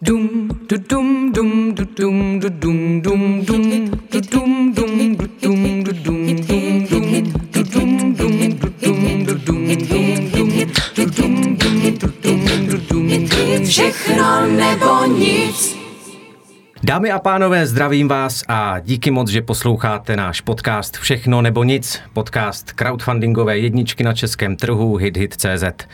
Dum du dum dum du dum du dum dum dum du dum dum du dum du dum dum dum du dum dum du dum du dum dum dum du dum dum du dum du dum dum všechno nebo nic. Dámy a pánové, zdravím vás a díky moc, že posloucháte náš podcast Všechno nebo nic, podcast crowdfundingové jedničky na českém trhu HitHit.cz.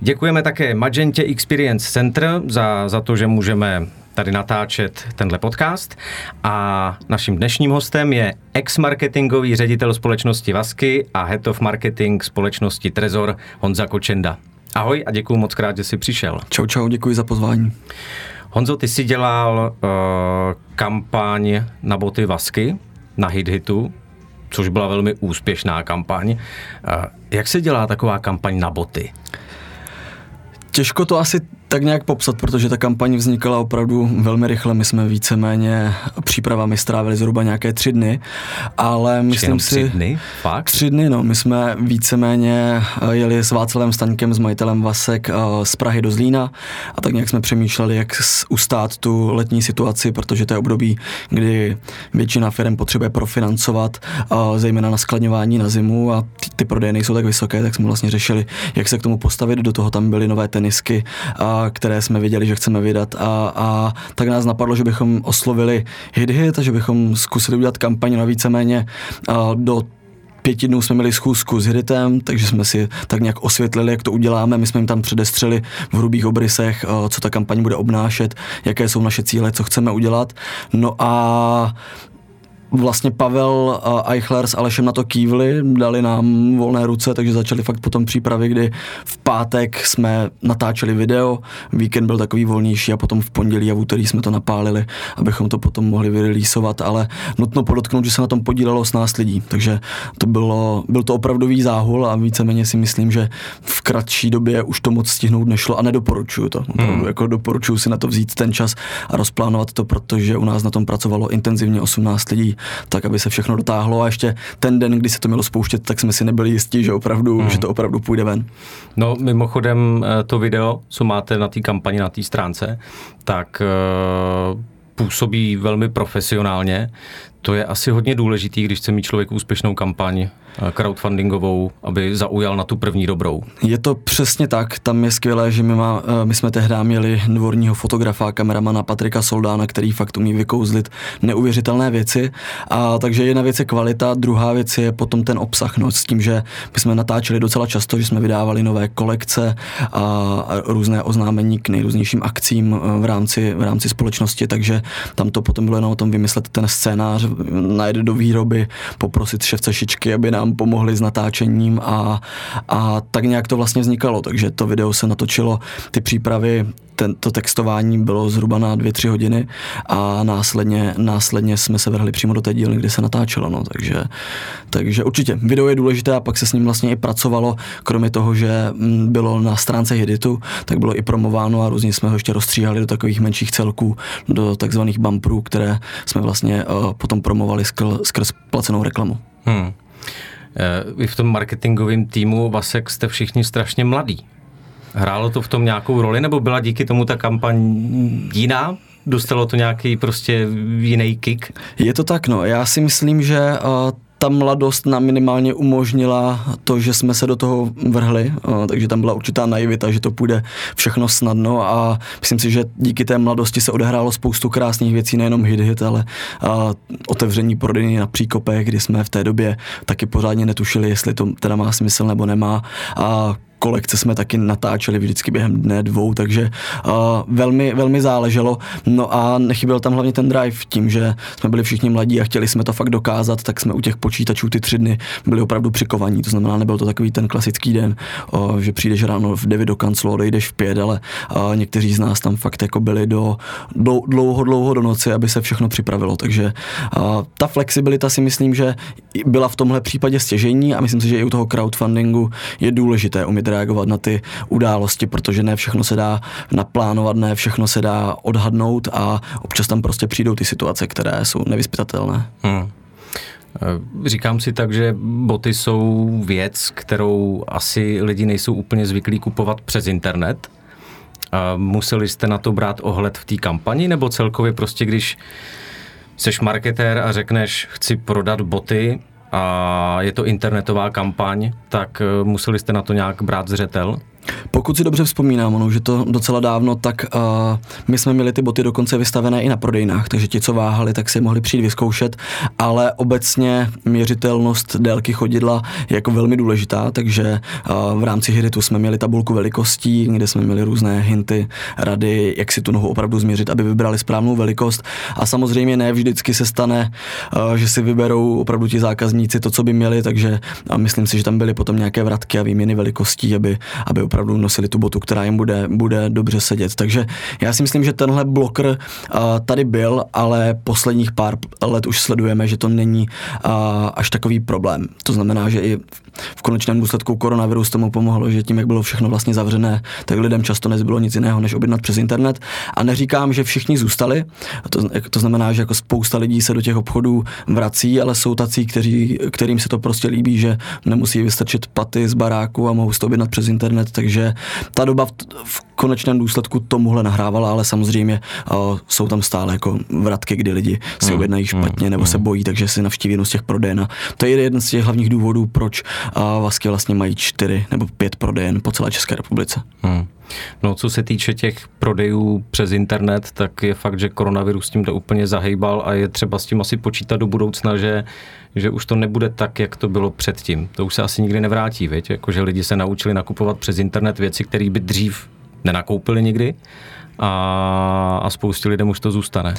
Děkujeme také Magentě Experience Center za, za to, že můžeme tady natáčet tenhle podcast a naším dnešním hostem je ex-marketingový ředitel společnosti Vasky a head of marketing společnosti Trezor Honza Kočenda. Ahoj a děkuji moc krát, že jsi přišel. Čau, čau, děkuji za pozvání. Honzo, ty jsi dělal uh, kampaň na boty Vasky na HitHitu, což byla velmi úspěšná kampaň. Uh, jak se dělá taková kampaň na boty? Těžko to asi tak nějak popsat, protože ta kampaň vznikala opravdu velmi rychle. My jsme víceméně přípravami strávili zhruba nějaké tři dny, ale myslím si... Tři dny? Fakt? Tři dny, no. My jsme víceméně eh, jeli s Václavem Staňkem, s majitelem Vasek eh, z Prahy do Zlína a tak nějak jsme přemýšleli, jak ustát tu letní situaci, protože to je období, kdy většina firm potřebuje profinancovat, eh, zejména na skladňování na zimu a ty, ty prodeje nejsou tak vysoké, tak jsme vlastně řešili, jak se k tomu postavit. Do toho tam byly nové tenisky, které jsme věděli, že chceme vydat a, a tak nás napadlo, že bychom oslovili hit hit a že bychom zkusili udělat kampaň na víceméně do pěti dnů jsme měli schůzku s Hiritem, takže jsme si tak nějak osvětlili, jak to uděláme. My jsme jim tam předestřeli v hrubých obrysech, co ta kampaň bude obnášet, jaké jsou naše cíle, co chceme udělat. No a vlastně Pavel a Eichler s Alešem na to kývli, dali nám volné ruce, takže začali fakt potom přípravy, kdy v pátek jsme natáčeli video, víkend byl takový volnější a potom v pondělí a v úterý jsme to napálili, abychom to potom mohli vyrelísovat, ale nutno podotknout, že se na tom podílelo s nás lidí, takže to bylo, byl to opravdový záhul a víceméně si myslím, že v kratší době už to moc stihnout nešlo a nedoporučuju to. Opravdu, hmm. jako doporučuju si na to vzít ten čas a rozplánovat to, protože u nás na tom pracovalo intenzivně 18 lidí tak aby se všechno dotáhlo a ještě ten den, kdy se to mělo spouštět, tak jsme si nebyli jistí, že opravdu, hmm. že to opravdu půjde ven. No mimochodem eh, to video, co máte na té kampani, na té stránce, tak uh, působí velmi profesionálně. To je asi hodně důležitý, když chce mít člověk úspěšnou kampaň eh, crowdfundingovou, aby zaujal na tu první dobrou. Je to přesně tak. Tam je skvělé, že my, má, eh, my jsme tehdy měli dvorního fotografa, kameramana Patrika Soldána, který fakt umí vykouzlit neuvěřitelné věci. A takže jedna věc je kvalita, druhá věc je potom ten obsah. No, s tím, že my jsme natáčeli docela často, že jsme vydávali nové kolekce a různé oznámení k nejrůznějším akcím eh, v rámci, v rámci společnosti, takže tam to potom bylo jenom o tom vymyslet ten scénář, najde do výroby, poprosit ševce šičky, aby nám pomohli s natáčením a, a tak nějak to vlastně vznikalo, takže to video se natočilo, ty přípravy tento textování bylo zhruba na dvě, tři hodiny a následně, následně jsme se vrhli přímo do té dílny, kde se natáčelo. No, takže, takže určitě video je důležité a pak se s ním vlastně i pracovalo, kromě toho, že mm, bylo na stránce Heditu, tak bylo i promováno a různě jsme ho ještě rozstříhali do takových menších celků, do takzvaných bumperů, které jsme vlastně uh, potom promovali skr, skrz placenou reklamu. Hmm. Vy v tom marketingovém týmu Vasek jste všichni strašně mladí. Hrálo to v tom nějakou roli, nebo byla díky tomu ta kampaň jiná? Dostalo to nějaký prostě jiný kick? Je to tak, no. Já si myslím, že uh, ta mladost nám minimálně umožnila to, že jsme se do toho vrhli, takže tam byla určitá naivita, že to půjde všechno snadno a myslím si, že díky té mladosti se odehrálo spoustu krásných věcí, nejenom hit hit, ale otevření prodejny na příkopech, kdy jsme v té době taky pořádně netušili, jestli to teda má smysl nebo nemá a kolekce jsme taky natáčeli vždycky během dne, dvou, takže uh, velmi, velmi záleželo. No a nechyběl tam hlavně ten drive tím, že jsme byli všichni mladí a chtěli jsme to fakt dokázat, tak jsme u těch počítačů ty tři dny byli opravdu přikovaní. To znamená, nebyl to takový ten klasický den, uh, že přijdeš ráno v 9 do kanclu, odejdeš v 5, ale uh, někteří z nás tam fakt jako byli do dlouho, dlouho do noci, aby se všechno připravilo. Takže uh, ta flexibilita si myslím, že byla v tomhle případě stěžení a myslím si, že i u toho crowdfundingu je důležité umět reagovat na ty události, protože ne všechno se dá naplánovat, ne všechno se dá odhadnout a občas tam prostě přijdou ty situace, které jsou nevyspytatelné. Hmm. Eh, říkám si tak, že boty jsou věc, kterou asi lidi nejsou úplně zvyklí kupovat přes internet, A museli jste na to brát ohled v té kampani, nebo celkově prostě, když seš marketér a řekneš, chci prodat boty a je to internetová kampaň, tak eh, museli jste na to nějak brát zřetel? Pokud si dobře vzpomínám, ono už je to docela dávno, tak uh, my jsme měli ty boty dokonce vystavené i na prodejnách, takže ti, co váhali, tak si mohli přijít vyzkoušet, ale obecně měřitelnost délky chodidla je jako velmi důležitá, takže uh, v rámci Hiritu jsme měli tabulku velikostí, kde jsme měli různé hinty, rady, jak si tu nohu opravdu změřit, aby vybrali správnou velikost. A samozřejmě ne vždycky se stane, uh, že si vyberou opravdu ti zákazníci to, co by měli, takže uh, myslím si, že tam byly potom nějaké vratky a výměny velikostí, aby, aby opravdu nosili tu botu, která jim bude, bude dobře sedět. Takže já si myslím, že tenhle bloker uh, tady byl, ale posledních pár let už sledujeme, že to není uh, až takový problém. To znamená, že i v konečném důsledku koronavirus tomu pomohlo, že tím, jak bylo všechno vlastně zavřené, tak lidem často nezbylo nic jiného, než objednat přes internet. A neříkám, že všichni zůstali, to, to znamená, že jako spousta lidí se do těch obchodů vrací, ale jsou tací, kteří, kterým se to prostě líbí, že nemusí vystačit paty z baráku a mohou si to objednat přes internet, takže ta doba v, v konečném důsledku tomuhle nahrávala, ale samozřejmě uh, jsou tam stále jako vratky, kdy lidi si hmm, objednají hmm, špatně nebo se hmm. bojí, takže si navštíví jednu z těch prodejen. To je jeden z těch hlavních důvodů, proč uh, Vasky vlastně mají čtyři nebo pět prodejen po celé České republice. Hmm. No, co se týče těch prodejů přes internet, tak je fakt, že koronavirus tím to úplně zahejbal a je třeba s tím asi počítat do budoucna, že, že už to nebude tak, jak to bylo předtím. To už se asi nikdy nevrátí, viď? Jako, že lidi se naučili nakupovat přes internet věci, které by dřív nenakoupili nikdy a, a spoustě lidem už to zůstane.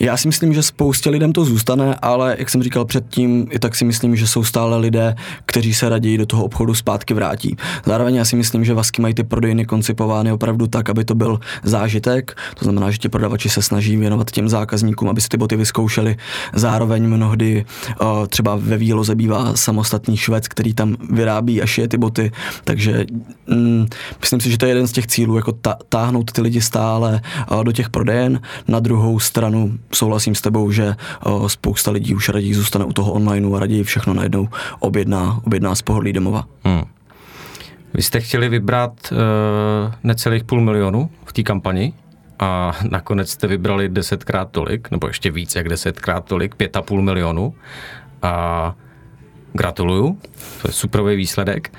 Já si myslím, že spoustě lidem to zůstane, ale jak jsem říkal předtím, i tak si myslím, že jsou stále lidé, kteří se raději do toho obchodu zpátky vrátí. Zároveň já si myslím, že Vasky mají ty prodejny koncipovány opravdu tak, aby to byl zážitek. To znamená, že ti prodavači se snaží věnovat těm zákazníkům, aby si ty boty vyzkoušeli. Zároveň mnohdy uh, třeba ve výloze bývá samostatný švec, který tam vyrábí a šije ty boty. Takže mm, myslím si, že to je jeden z těch cílů, jako ta, táhnout ty lidi stále dále do těch prodejen. Na druhou stranu souhlasím s tebou, že spousta lidí už raději zůstane u toho onlineu a raději všechno najednou objedná, objedná z pohodlí domova. Hmm. Vy jste chtěli vybrat uh, necelých půl milionu v té kampani a nakonec jste vybrali desetkrát tolik, nebo ještě víc jak desetkrát tolik, pět a půl milionu. A gratuluju, to je superový výsledek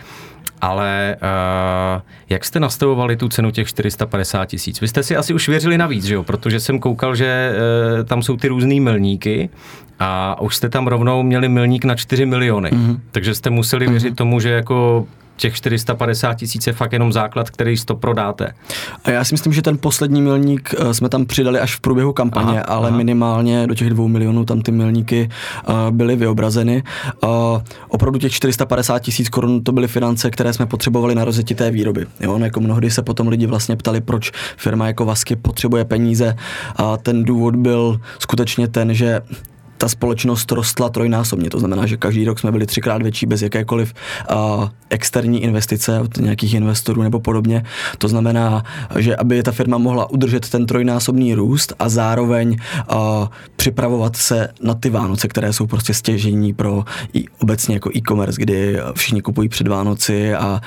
ale uh, jak jste nastavovali tu cenu těch 450 tisíc? Vy jste si asi už věřili navíc, že jo? Protože jsem koukal, že uh, tam jsou ty různé milníky a už jste tam rovnou měli milník na 4 miliony. Mm-hmm. Takže jste museli věřit mm-hmm. tomu, že jako těch 450 tisíc je fakt jenom základ, který to prodáte. A já si myslím, že ten poslední milník eh, jsme tam přidali až v průběhu kampaně, aha, ale aha. minimálně do těch dvou milionů tam ty milníky uh, byly vyobrazeny. Uh, opravdu těch 450 tisíc korun to byly finance, které jsme potřebovali na rozjetí té výroby. Jo, no, jako mnohdy se potom lidi vlastně ptali, proč firma jako Vasky potřebuje peníze a ten důvod byl skutečně ten, že ta společnost rostla trojnásobně. To znamená, že každý rok jsme byli třikrát větší bez jakékoliv uh, externí investice od nějakých investorů nebo podobně. To znamená, že aby ta firma mohla udržet ten trojnásobný růst a zároveň uh, připravovat se na ty Vánoce, které jsou prostě stěžení pro i obecně jako e-commerce, kdy všichni kupují před Vánoci a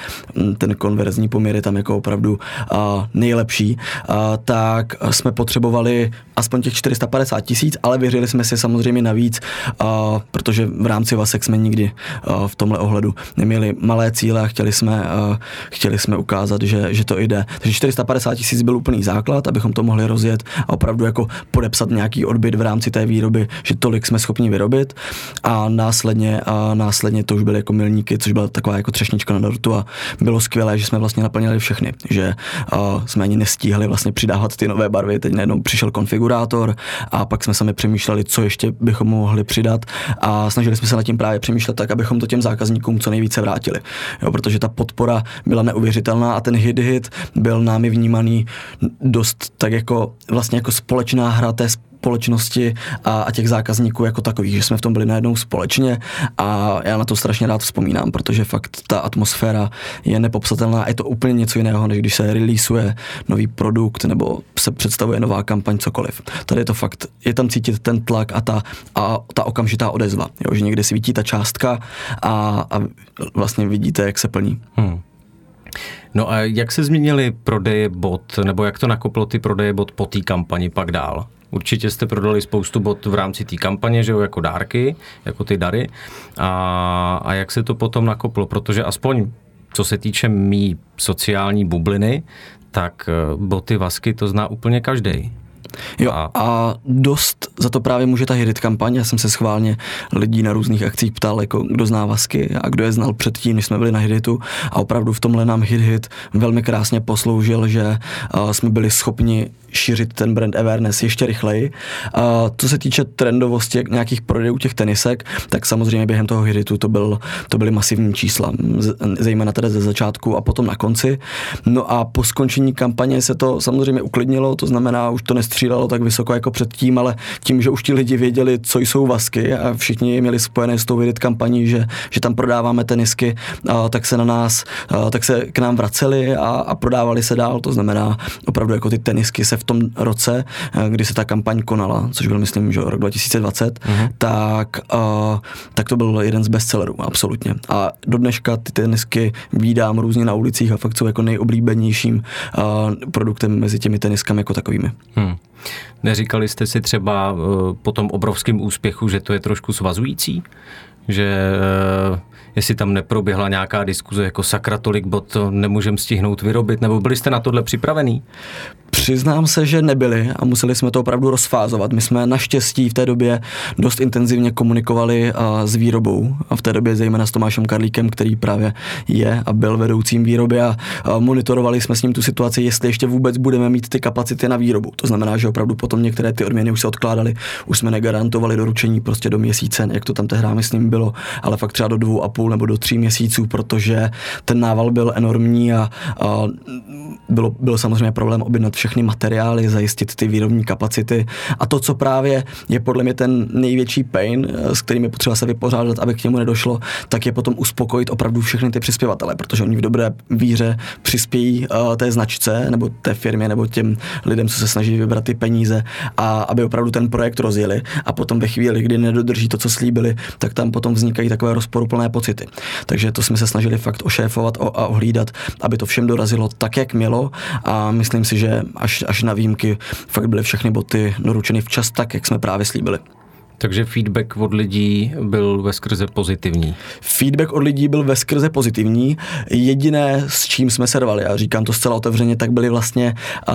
ten konverzní poměr je tam jako opravdu uh, nejlepší, uh, tak jsme potřebovali aspoň těch 450 tisíc, ale věřili jsme si samozřejmě navíc, a, protože v rámci Vasek jsme nikdy a, v tomhle ohledu neměli malé cíle a chtěli jsme, a, chtěli jsme ukázat, že, že to jde. Takže 450 tisíc byl úplný základ, abychom to mohli rozjet a opravdu jako podepsat nějaký odbyt v rámci té výroby, že tolik jsme schopni vyrobit a následně, a následně to už byly jako milníky, což byla taková jako třešnička na dortu a bylo skvělé, že jsme vlastně naplnili všechny, že a, jsme ani nestíhali vlastně přidávat ty nové barvy, teď najednou přišel konfigurátor a pak jsme sami přemýšleli, co ještě by bychom mohli přidat a snažili jsme se nad tím právě přemýšlet tak, abychom to těm zákazníkům co nejvíce vrátili. Jo, protože ta podpora byla neuvěřitelná a ten hit hit byl námi vnímaný dost tak jako vlastně jako společná hra té společnosti a, a těch zákazníků jako takových, že jsme v tom byli najednou společně a já na to strašně rád vzpomínám, protože fakt ta atmosféra je nepopsatelná je to úplně něco jiného, než když se releaseuje nový produkt nebo se představuje nová kampaň, cokoliv. Tady je to fakt, je tam cítit ten tlak a ta, a ta okamžitá odezva, jo, že někde si vidí ta částka a, a vlastně vidíte, jak se plní. Hmm. No a jak se změnily prodeje bot, nebo jak to nakoplo ty prodeje bot po té kampani pak dál? Určitě jste prodali spoustu bot v rámci té kampaně, že jo, jako dárky, jako ty dary. A, a jak se to potom nakoplo? Protože aspoň co se týče mý sociální bubliny, tak eh, boty Vasky to zná úplně každý. Jo, a dost za to právě může ta hit kampaň. Já jsem se schválně lidí na různých akcích ptal, jako kdo zná Vasky a kdo je znal předtím, než jsme byli na Hitu. A opravdu v tomhle nám Hit Hit velmi krásně posloužil, že jsme byli schopni šířit ten brand awareness ještě rychleji. A co se týče trendovosti nějakých prodejů těch tenisek, tak samozřejmě během toho hitu to, byl, to byly masivní čísla, zejména tedy ze začátku a potom na konci. No a po skončení kampaně se to samozřejmě uklidnilo, to znamená, už to nestřílelo tak vysoko jako předtím, ale tím, že už ti lidi věděli, co jsou vasky a všichni měli spojené s tou vidět kampaní, že, že tam prodáváme tenisky, a, tak se na nás, a, tak se k nám vraceli a, a prodávali se dál, to znamená opravdu jako ty tenisky se v tom roce, kdy se ta kampaň konala, což byl myslím, že rok 2020, uh-huh. Mhm. tak, uh, tak to byl jeden z bestsellerů, absolutně. A do dneška ty tenisky vídám různě na ulicích a fakt jsou jako nejoblíbenějším uh, produktem mezi těmi teniskami jako takovými. Hmm. Neříkali jste si třeba uh, po tom obrovském úspěchu, že to je trošku svazující? Že uh, jestli tam neproběhla nějaká diskuze jako sakra tolik bot to nemůžeme stihnout vyrobit, nebo byli jste na tohle připravený? Přiznám se, že nebyli a museli jsme to opravdu rozfázovat. My jsme naštěstí v té době dost intenzivně komunikovali s výrobou a v té době zejména s Tomášem Karlíkem, který právě je a byl vedoucím výroby a monitorovali jsme s ním tu situaci, jestli ještě vůbec budeme mít ty kapacity na výrobu. To znamená, že opravdu potom některé ty odměny už se odkládaly, už jsme negarantovali doručení prostě do měsíce, jak to tam tehdy myslím bylo, ale fakt třeba do dvou a půl nebo do tří měsíců, protože ten nával byl enormní a, a bylo, bylo samozřejmě problém objednat všechny materiály, zajistit ty výrobní kapacity. A to, co právě je podle mě ten největší pain, eh, s kterým je potřeba se vypořádat, aby k němu nedošlo, tak je potom uspokojit opravdu všechny ty přispěvatele, protože oni v dobré víře přispějí uh, té značce nebo té firmě nebo těm lidem, co se snaží vybrat ty peníze a aby opravdu ten projekt rozjeli a potom ve chvíli, kdy nedodrží to, co slíbili, tak tam potom vznikají takové rozporuplné pocity. Takže to jsme se snažili fakt ošéfovat a ohlídat, aby to všem dorazilo tak, jak mělo a myslím si, že až, až na výjimky fakt byly všechny boty doručeny včas tak, jak jsme právě slíbili. Takže feedback od lidí byl ve skrze pozitivní. Feedback od lidí byl ve skrze pozitivní. Jediné, s čím jsme se rvali, a říkám to zcela otevřeně, tak byly vlastně uh,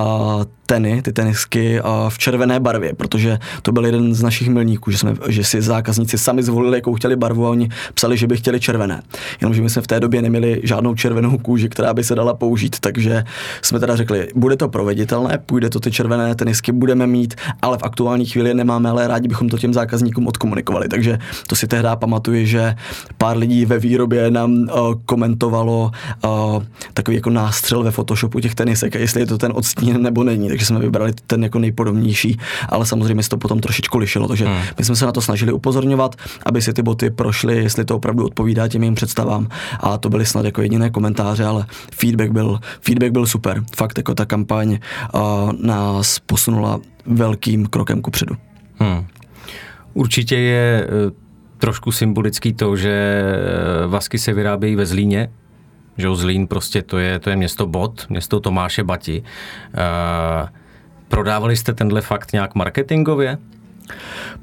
teny, ty tenisky uh, v červené barvě, protože to byl jeden z našich milníků, že, jsme, že si zákazníci sami zvolili, jakou chtěli barvu a oni psali, že by chtěli červené. Jenomže my jsme v té době neměli žádnou červenou kůži, která by se dala použít, takže jsme teda řekli, bude to proveditelné, půjde to ty červené tenisky, budeme mít, ale v aktuální chvíli nemáme, ale rádi bychom to těm zákazníkům zákazníkům odkomunikovali. Takže to si tehdy pamatuju, že pár lidí ve výrobě nám uh, komentovalo uh, takový jako nástřel ve Photoshopu těch tenisek, jestli je to ten odstín nebo není. Takže jsme vybrali ten jako nejpodobnější, ale samozřejmě se to potom trošičku lišilo. Takže hmm. my jsme se na to snažili upozorňovat, aby si ty boty prošly, jestli to opravdu odpovídá těm jejím představám. A to byly snad jako jediné komentáře, ale feedback byl, feedback byl super. Fakt jako ta kampaň uh, nás posunula velkým krokem kupředu. Hmm. Určitě je eh, trošku symbolický to, že eh, vasky se vyrábějí ve Zlíně, že Zlín prostě to je, to je město Bot, město Tomáše Bati. Uh, prodávali jste tenhle fakt nějak marketingově?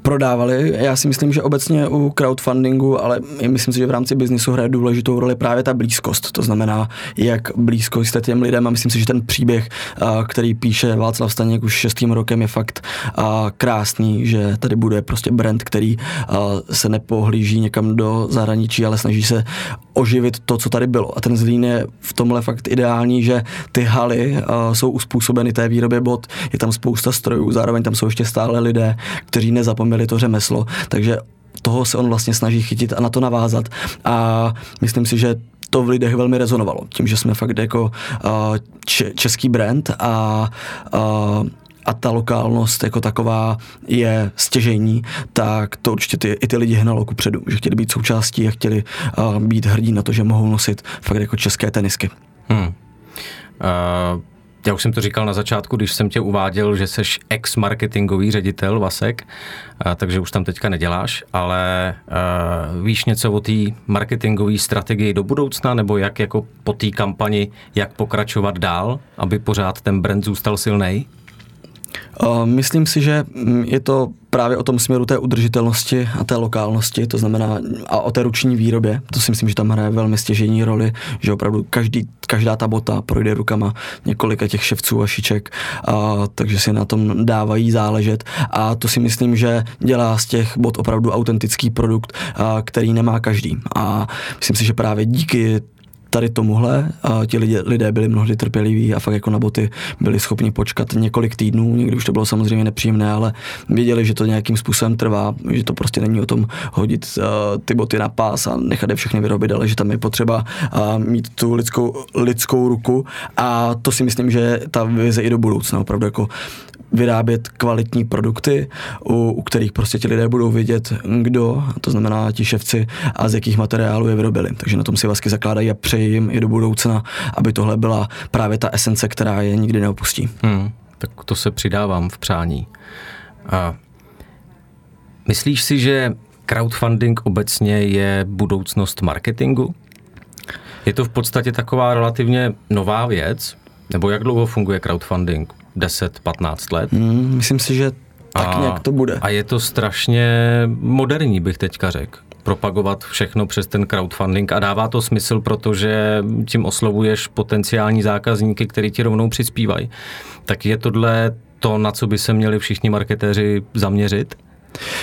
Prodávali. Já si myslím, že obecně u crowdfundingu, ale myslím si, že v rámci biznisu hraje důležitou roli právě ta blízkost. To znamená, jak blízko jste těm lidem a myslím si, že ten příběh, který píše Václav Staněk už šestým rokem je fakt krásný, že tady bude prostě brand, který se nepohlíží někam do zahraničí, ale snaží se oživit to, co tady bylo. A ten Zlín je v tomhle fakt ideální, že ty haly jsou uspůsobeny té výrobě bot, je tam spousta strojů, zároveň tam jsou ještě stále lidé, kteří nezapomněli to řemeslo, takže toho se on vlastně snaží chytit a na to navázat. A myslím si, že to v lidech velmi rezonovalo. Tím, že jsme fakt jako český brand a a ta lokálnost jako taková je stěžení, tak to určitě ty, i ty lidi hnalo ku předu, že chtěli být součástí a chtěli uh, být hrdí na to, že mohou nosit fakt jako české tenisky. Hmm. Uh, já už jsem to říkal na začátku, když jsem tě uváděl, že jsi ex-marketingový ředitel Vasek, a, takže už tam teďka neděláš, ale víš něco o té marketingové strategii do budoucna, nebo jak jako po té kampani, jak pokračovat dál, aby pořád ten brand zůstal silný? Myslím si, že mm, je to právě o tom směru té udržitelnosti a té lokálnosti, to znamená a o té ruční výrobě. To si myslím, že tam hraje velmi stěžení roli, že opravdu každý, každá ta bota projde rukama několika těch ševců a šiček, a, takže si na tom dávají záležet a to si myslím, že dělá z těch bot opravdu autentický produkt, a, který nemá každý. A myslím si, že právě díky tady tomuhle a ti lidé, lidé byli mnohdy trpěliví a fakt jako na boty byli schopni počkat několik týdnů, někdy už to bylo samozřejmě nepříjemné, ale věděli, že to nějakým způsobem trvá, že to prostě není o tom hodit uh, ty boty na pás a nechat je všechny vyrobit, ale že tam je potřeba uh, mít tu lidskou, lidskou ruku. A to si myslím, že ta vize i do budoucna opravdu jako vyrábět kvalitní produkty, u, u kterých prostě ti lidé budou vědět, kdo, to znamená ti ševci a z jakých materiálů je vyrobili. Takže na tom si vlastně zakládají a přeji jim i do budoucna, aby tohle byla právě ta esence, která je nikdy neopustí. Hmm, tak to se přidávám v přání. A myslíš si, že crowdfunding obecně je budoucnost marketingu? Je to v podstatě taková relativně nová věc? Nebo jak dlouho funguje crowdfunding? 10-15 let? Hmm, myslím si, že tak a, nějak to bude. A je to strašně moderní, bych teďka řekl propagovat všechno přes ten crowdfunding a dává to smysl, protože tím oslovuješ potenciální zákazníky, který ti rovnou přispívají. Tak je tohle to, na co by se měli všichni marketéři zaměřit?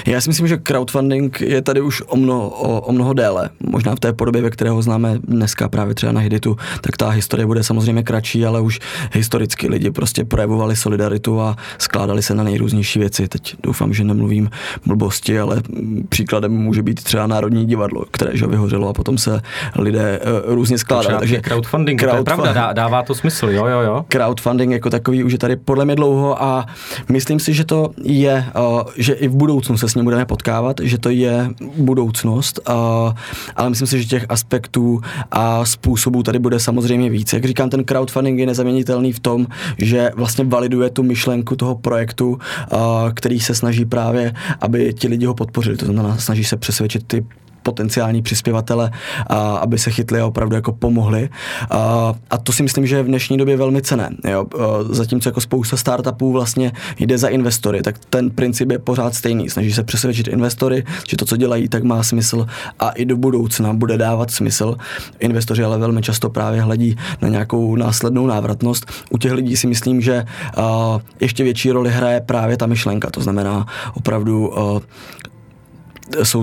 Já si myslím, že crowdfunding je tady už o mnoho, o, o mnoho déle. Možná v té podobě, ve které ho známe dneska právě třeba na Hiditu, tak ta historie bude samozřejmě kratší, ale už historicky lidi prostě projevovali solidaritu a skládali se na nejrůznější věci. Teď doufám, že nemluvím blbosti, ale příkladem může být třeba Národní divadlo, které že vyhořelo a potom se lidé uh, různě skládali. Takže crowdfunding, crowdfunding, to je pravda, dá, dává to smysl, jo, jo, jo. Crowdfunding jako takový už je tady podle mě dlouho a myslím si, že to je, uh, že i v budoucnu budoucnu se s ním budeme potkávat, že to je budoucnost, ale myslím si, že těch aspektů a způsobů tady bude samozřejmě víc. Jak říkám, ten crowdfunding je nezaměnitelný v tom, že vlastně validuje tu myšlenku toho projektu, který se snaží právě, aby ti lidi ho podpořili. To znamená, snaží se přesvědčit ty potenciální přispěvatele, a, aby se chytli a opravdu jako pomohli. A, a to si myslím, že je v dnešní době velmi cené. Jo? Zatímco jako spousta startupů vlastně jde za investory, tak ten princip je pořád stejný. Snaží se přesvědčit investory, že to, co dělají, tak má smysl a i do budoucna bude dávat smysl. Investoři ale velmi často právě hledí na nějakou následnou návratnost. U těch lidí si myslím, že a, ještě větší roli hraje právě ta myšlenka. To znamená opravdu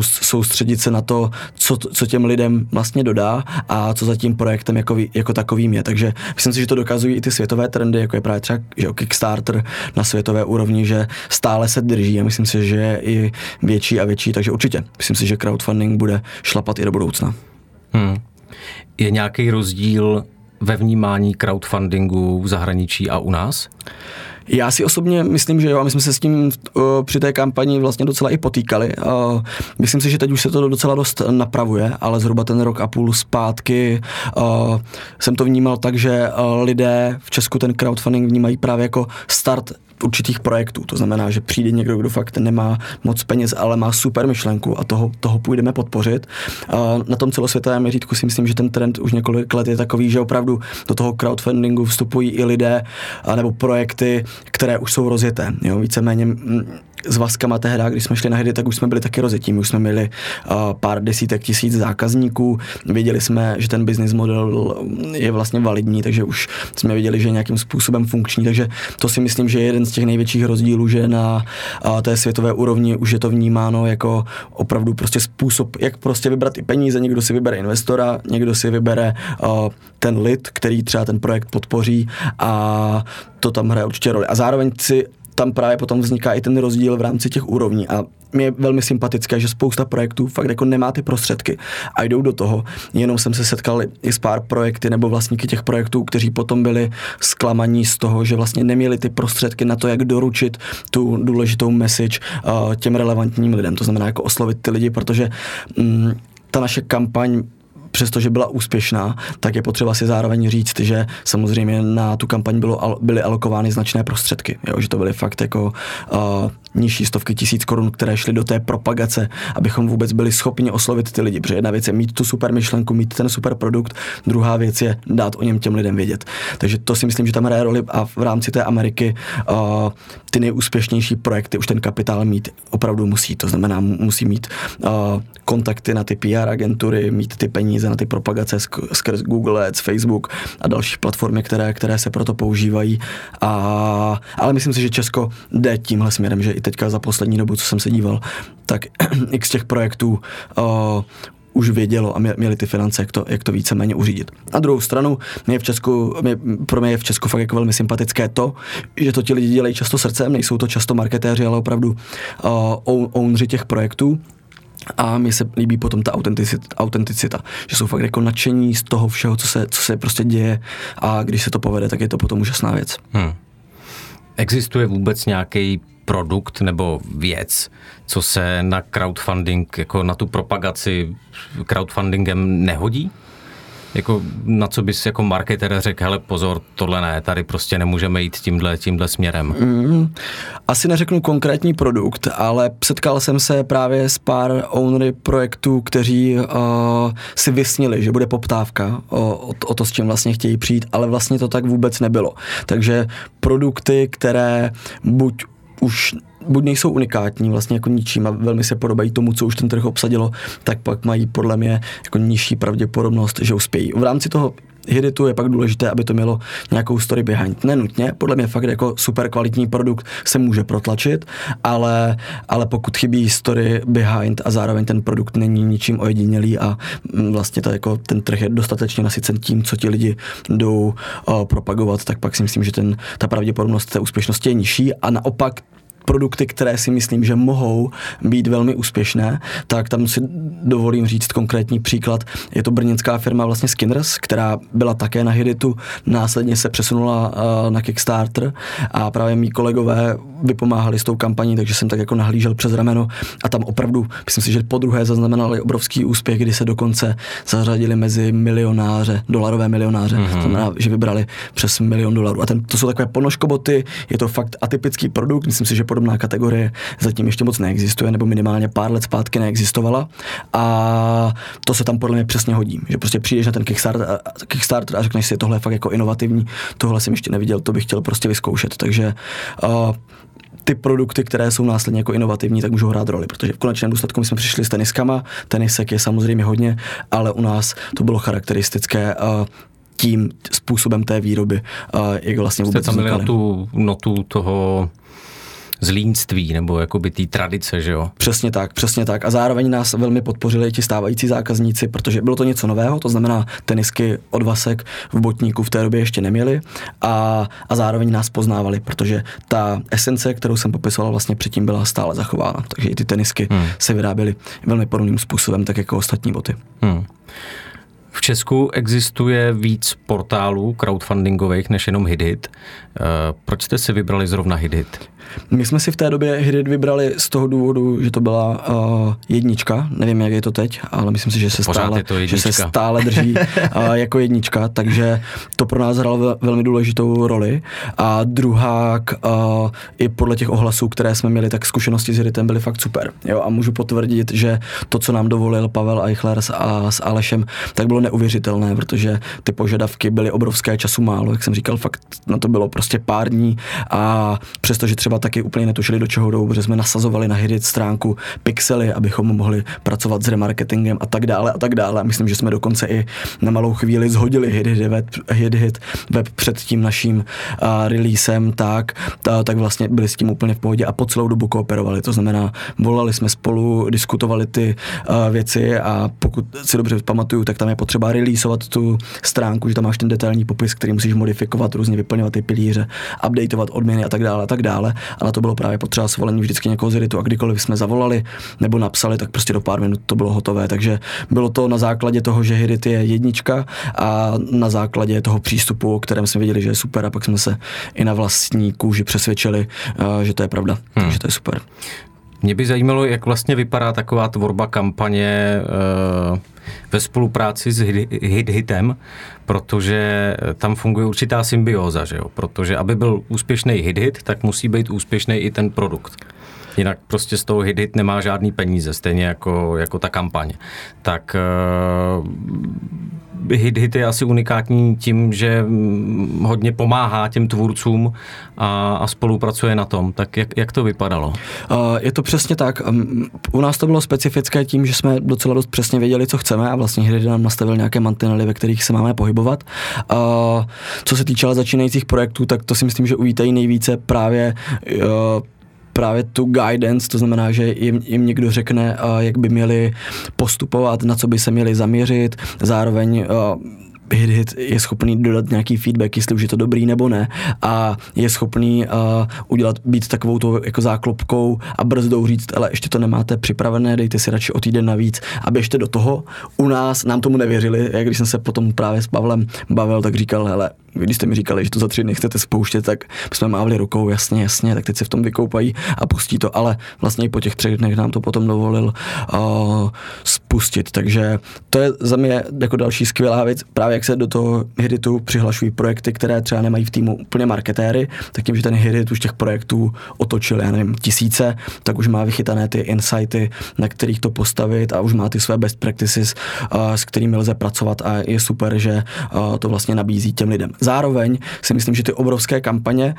soustředit se na to, co, co těm lidem vlastně dodá a co za tím projektem jako, jako takovým je. Takže myslím si, že to dokazují i ty světové trendy, jako je právě třeba že Kickstarter na světové úrovni, že stále se drží a myslím si, že je i větší a větší, takže určitě. Myslím si, že crowdfunding bude šlapat i do budoucna. Hmm. Je nějaký rozdíl ve vnímání crowdfundingu v zahraničí a u nás? Já si osobně myslím, že jo, a my jsme se s tím uh, při té kampani vlastně docela i potýkali. Uh, myslím si, že teď už se to docela dost napravuje, ale zhruba ten rok a půl zpátky uh, jsem to vnímal tak, že uh, lidé v Česku ten crowdfunding vnímají právě jako start určitých projektů. To znamená, že přijde někdo, kdo fakt nemá moc peněz, ale má super myšlenku a toho, toho půjdeme podpořit. Na tom celosvětovém měřítku si myslím, že ten trend už několik let je takový, že opravdu do toho crowdfundingu vstupují i lidé nebo projekty, které už jsou rozjeté. Jo, víceméně s Vaskama tehdy, když jsme šli na hry, tak už jsme byli taky rozjetí. My už jsme měli pár desítek tisíc zákazníků, věděli jsme, že ten business model je vlastně validní, takže už jsme věděli, že je nějakým způsobem funkční, takže to si myslím, že je jeden z těch největších rozdílů, že na té světové úrovni už je to vnímáno jako opravdu prostě způsob, jak prostě vybrat i peníze. Někdo si vybere investora, někdo si vybere ten lid, který třeba ten projekt podpoří a to tam hraje určitě roli. A zároveň si tam právě potom vzniká i ten rozdíl v rámci těch úrovní a mě je velmi sympatické, že spousta projektů fakt jako nemá ty prostředky a jdou do toho. Jenom jsem se setkal i s pár projekty nebo vlastníky těch projektů, kteří potom byli zklamaní z toho, že vlastně neměli ty prostředky na to, jak doručit tu důležitou message uh, těm relevantním lidem. To znamená jako oslovit ty lidi, protože um, ta naše kampaň přestože byla úspěšná, tak je potřeba si zároveň říct, že samozřejmě na tu kampaň bylo, byly alokovány značné prostředky, jo, že to byly fakt jako uh, nižší stovky tisíc korun, které šly do té propagace, abychom vůbec byli schopni oslovit ty lidi. Protože jedna věc je mít tu super myšlenku, mít ten super produkt, druhá věc je dát o něm těm lidem vědět. Takže to si myslím, že tam hraje roli a v rámci té Ameriky uh, ty nejúspěšnější projekty už ten kapitál mít opravdu musí. To znamená, musí mít uh, kontakty na ty PR agentury, mít ty peníze na ty propagace skrz Google Ads, Facebook a další platformy, které, které se proto používají. A, ale myslím si, že Česko jde tímhle směrem, že i teďka za poslední dobu, co jsem se díval, tak x těch projektů uh, už vědělo a měli ty finance, jak to, jak to víceméně uřídit. Na druhou stranu, mě v Česku, mě, pro mě je v Česku fakt jako velmi sympatické to, že to ti lidi dělají často srdcem, nejsou to často marketéři, ale opravdu uh, ownři těch projektů. A mně se líbí potom ta autenticita, autenticita, že jsou fakt jako nadšení z toho všeho, co se, co se prostě děje a když se to povede, tak je to potom úžasná věc. Hmm. Existuje vůbec nějaký produkt nebo věc, co se na crowdfunding, jako na tu propagaci crowdfundingem nehodí? Jako na co bys jako marketer řekl, hele pozor, tohle ne, tady prostě nemůžeme jít tímhle, tímhle směrem? Mm, asi neřeknu konkrétní produkt, ale setkal jsem se právě s pár ownery projektů, kteří uh, si vysnili, že bude poptávka o, o to, s čím vlastně chtějí přijít, ale vlastně to tak vůbec nebylo. Takže produkty, které buď už buď nejsou unikátní vlastně jako ničím a velmi se podobají tomu, co už ten trh obsadilo, tak pak mají podle mě jako nižší pravděpodobnost, že uspějí. V rámci toho Hiditu je pak důležité, aby to mělo nějakou story behind. Nenutně, podle mě fakt jako super kvalitní produkt se může protlačit, ale, ale pokud chybí story behind a zároveň ten produkt není ničím ojedinělý a mm, vlastně to jako ten trh je dostatečně nasycen tím, co ti lidi jdou uh, propagovat, tak pak si myslím, že ten, ta pravděpodobnost té úspěšnosti je nižší a naopak produkty, které si myslím, že mohou být velmi úspěšné, tak tam si dovolím říct konkrétní příklad. Je to brněnská firma vlastně Skinners, která byla také na Hiditu, následně se přesunula uh, na Kickstarter a právě mý kolegové vypomáhali s tou kampaní, takže jsem tak jako nahlížel přes rameno a tam opravdu, myslím si, že po druhé zaznamenali obrovský úspěch, kdy se dokonce zařadili mezi milionáře, dolarové milionáře, mm-hmm. znamená, že vybrali přes milion dolarů. A ten, to jsou takové ponožkoboty, je to fakt atypický produkt, myslím si, že podobná kategorie zatím ještě moc neexistuje, nebo minimálně pár let zpátky neexistovala. A to se tam podle mě přesně hodí, že prostě přijdeš na ten Kickstarter, Kickstarter a řekneš si, tohle je fakt jako inovativní, tohle jsem ještě neviděl, to bych chtěl prostě vyzkoušet. Takže uh, ty produkty, které jsou následně jako inovativní, tak můžou hrát roli, protože v konečném důsledku my jsme přišli s teniskama, tenisek je samozřejmě hodně, ale u nás to bylo charakteristické uh, tím způsobem té výroby, uh, jak vlastně vůbec Jste tam měli na tu notu toho zlínství nebo jakoby té tradice, že jo? Přesně tak, přesně tak. A zároveň nás velmi podpořili ti stávající zákazníci, protože bylo to něco nového, to znamená tenisky od Vasek v botníku v té době ještě neměli a, a zároveň nás poznávali, protože ta esence, kterou jsem popisoval vlastně předtím, byla stále zachována. Takže i ty tenisky hmm. se vyráběly velmi podobným způsobem, tak jako ostatní boty. Hmm. V Česku existuje víc portálů crowdfundingových než jenom HitHit. Eh, proč jste si vybrali zrovna HitHit? My jsme si v té době Hidit vybrali z toho důvodu, že to byla uh, jednička, nevím, jak je to teď, ale myslím si, že se, stále, že se stále drží uh, jako jednička, takže to pro nás hralo velmi důležitou roli. A druhá, uh, i podle těch ohlasů, které jsme měli, tak zkušenosti s Hiditem byly fakt super. Jo? A můžu potvrdit, že to, co nám dovolil Pavel Eichler s, a, s Alešem, tak bylo neuvěřitelné, protože ty požadavky byly obrovské, času málo, jak jsem říkal, fakt na to bylo prostě pár dní a přestože třeba taky úplně netušili, do čeho jdou, protože jsme nasazovali na Hidit stránku pixely, abychom mohli pracovat s remarketingem a tak dále a tak dále. Myslím, že jsme dokonce i na malou chvíli zhodili Hidit web, Hidit web před tím naším uh, releasem, tak, ta, tak vlastně byli s tím úplně v pohodě a po celou dobu kooperovali. To znamená, volali jsme spolu, diskutovali ty uh, věci a pokud si dobře pamatuju, tak tam je potřeba releaseovat tu stránku, že tam máš ten detailní popis, který musíš modifikovat, různě vyplňovat ty pilíře, updateovat odměny a tak dále a tak dále a na to bylo právě potřeba svolení vždycky někoho z Ritu a kdykoliv jsme zavolali nebo napsali, tak prostě do pár minut to bylo hotové, takže bylo to na základě toho, že Hirit je jednička a na základě toho přístupu, o kterém jsme věděli, že je super a pak jsme se i na vlastní kůži přesvědčili, eh, že to je pravda, hmm. takže to je super. Mě by zajímalo, jak vlastně vypadá taková tvorba kampaně uh, ve spolupráci s Hit Hitem, protože tam funguje určitá symbioza, že jo? protože aby byl úspěšný Hit Hit, tak musí být úspěšný i ten produkt. Jinak prostě z toho hit, hit nemá žádný peníze, stejně jako, jako ta kampaň. Tak uh, hit, hit je asi unikátní tím, že mm, hodně pomáhá těm tvůrcům a, a spolupracuje na tom. Tak jak, jak to vypadalo? Je to přesně tak. U nás to bylo specifické tím, že jsme docela dost přesně věděli, co chceme a vlastně hry nám nastavil nějaké mantinely, ve kterých se máme pohybovat. Co se týče začínajících projektů, tak to si myslím, že uvítají nejvíce právě právě tu guidance, to znamená, že jim, jim někdo řekne, jak by měli postupovat, na co by se měli zaměřit, zároveň hit, je schopný dodat nějaký feedback, jestli už je to dobrý nebo ne. A je schopný uh, udělat, být takovou tou jako záklopkou a brzdou říct, ale ještě to nemáte připravené, dejte si radši o týden navíc a běžte do toho. U nás nám tomu nevěřili, jak když jsem se potom právě s Pavlem bavil, tak říkal, hele, když jste mi říkali, že to za tři dny chcete spouštět, tak jsme mávli rukou, jasně, jasně, tak teď se v tom vykoupají a pustí to, ale vlastně i po těch třech dnech nám to potom dovolil uh, spustit, takže to je za mě jako další skvělá věc, právě jak se do toho Hiritu přihlašují projekty, které třeba nemají v týmu úplně marketéry, tak tím, že ten Hirit už těch projektů otočil, já nevím, tisíce, tak už má vychytané ty insighty, na kterých to postavit a už má ty své best practices, s kterými lze pracovat a je super, že to vlastně nabízí těm lidem. Zároveň si myslím, že ty obrovské kampaně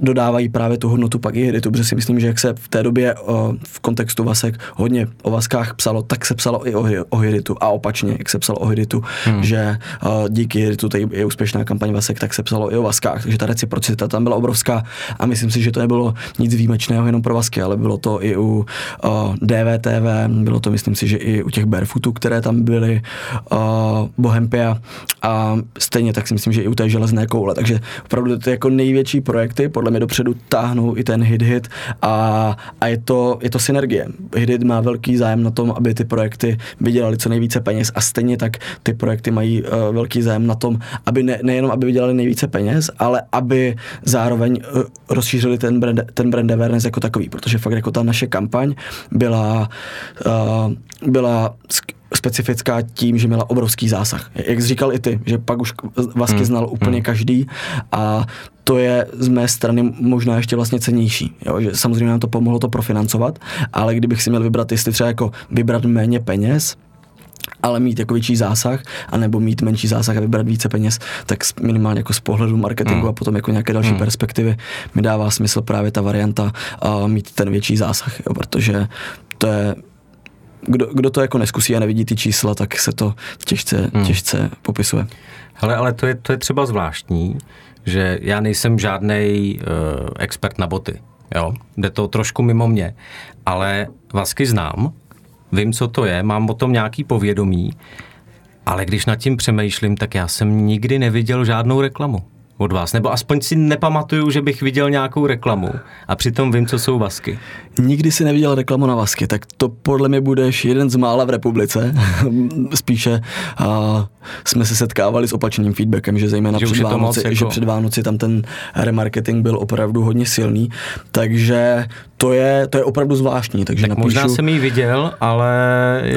dodávají právě tu hodnotu pak i hry. Dobře si myslím, že jak se v té době o, v kontextu Vasek hodně o Vaskách psalo, tak se psalo i o, o Hiritu a opačně, jak se psalo o Hiritu, hmm. že o, díky Hiritu tady je úspěšná kampaň Vasek, tak se psalo i o Vaskách, takže ta reciprocita tam byla obrovská a myslím si, že to nebylo nic výjimečného jenom pro Vasky, ale bylo to i u o, DVTV, bylo to myslím si, že i u těch Barefootů, které tam byly, o, Bohempia a stejně tak si myslím, že i u té železné koule, takže opravdu to je jako největší projekty, podle mě dopředu táhnou i ten hit hit a, a je, to, je to synergie. Hit hit má velký zájem na tom, aby ty projekty vydělali co nejvíce peněz a stejně tak ty projekty mají uh, velký zájem na tom, aby ne, nejenom aby vydělali nejvíce peněz, ale aby zároveň uh, rozšířili ten brand, ten brand awareness jako takový, protože fakt jako ta naše kampaň byla, uh, byla specifická tím, že měla obrovský zásah. Jak jsi říkal i ty, že pak už Vasky hmm. znal úplně hmm. každý a to je z mé strany možná ještě vlastně cenější. Jo? Že samozřejmě nám to pomohlo to profinancovat, ale kdybych si měl vybrat, jestli třeba jako vybrat méně peněz, ale mít jako větší zásah, anebo mít menší zásah a vybrat více peněz, tak minimálně jako z pohledu marketingu hmm. a potom jako nějaké další hmm. perspektivy mi dává smysl právě ta varianta a mít ten větší zásah, jo? protože to je kdo, kdo to jako neskusí a nevidí ty čísla, tak se to těžce, hmm. těžce popisuje. Hele, ale to je, to je třeba zvláštní, že já nejsem žádný uh, expert na boty. Jo? Jde to trošku mimo mě, ale Vasky znám, vím, co to je, mám o tom nějaký povědomí, ale když nad tím přemýšlím, tak já jsem nikdy neviděl žádnou reklamu od vás, nebo aspoň si nepamatuju, že bych viděl nějakou reklamu a přitom vím, co jsou vasky. Nikdy si neviděl reklamu na vasky, tak to podle mě budeš jeden z mála v republice. Spíše a jsme se setkávali s opačným feedbackem, že zejména že před, Vánoci, jako... že před Vánoci tam ten remarketing byl opravdu hodně silný, takže to je, to je opravdu zvláštní. Takže tak napíšu, možná jsem ji viděl, ale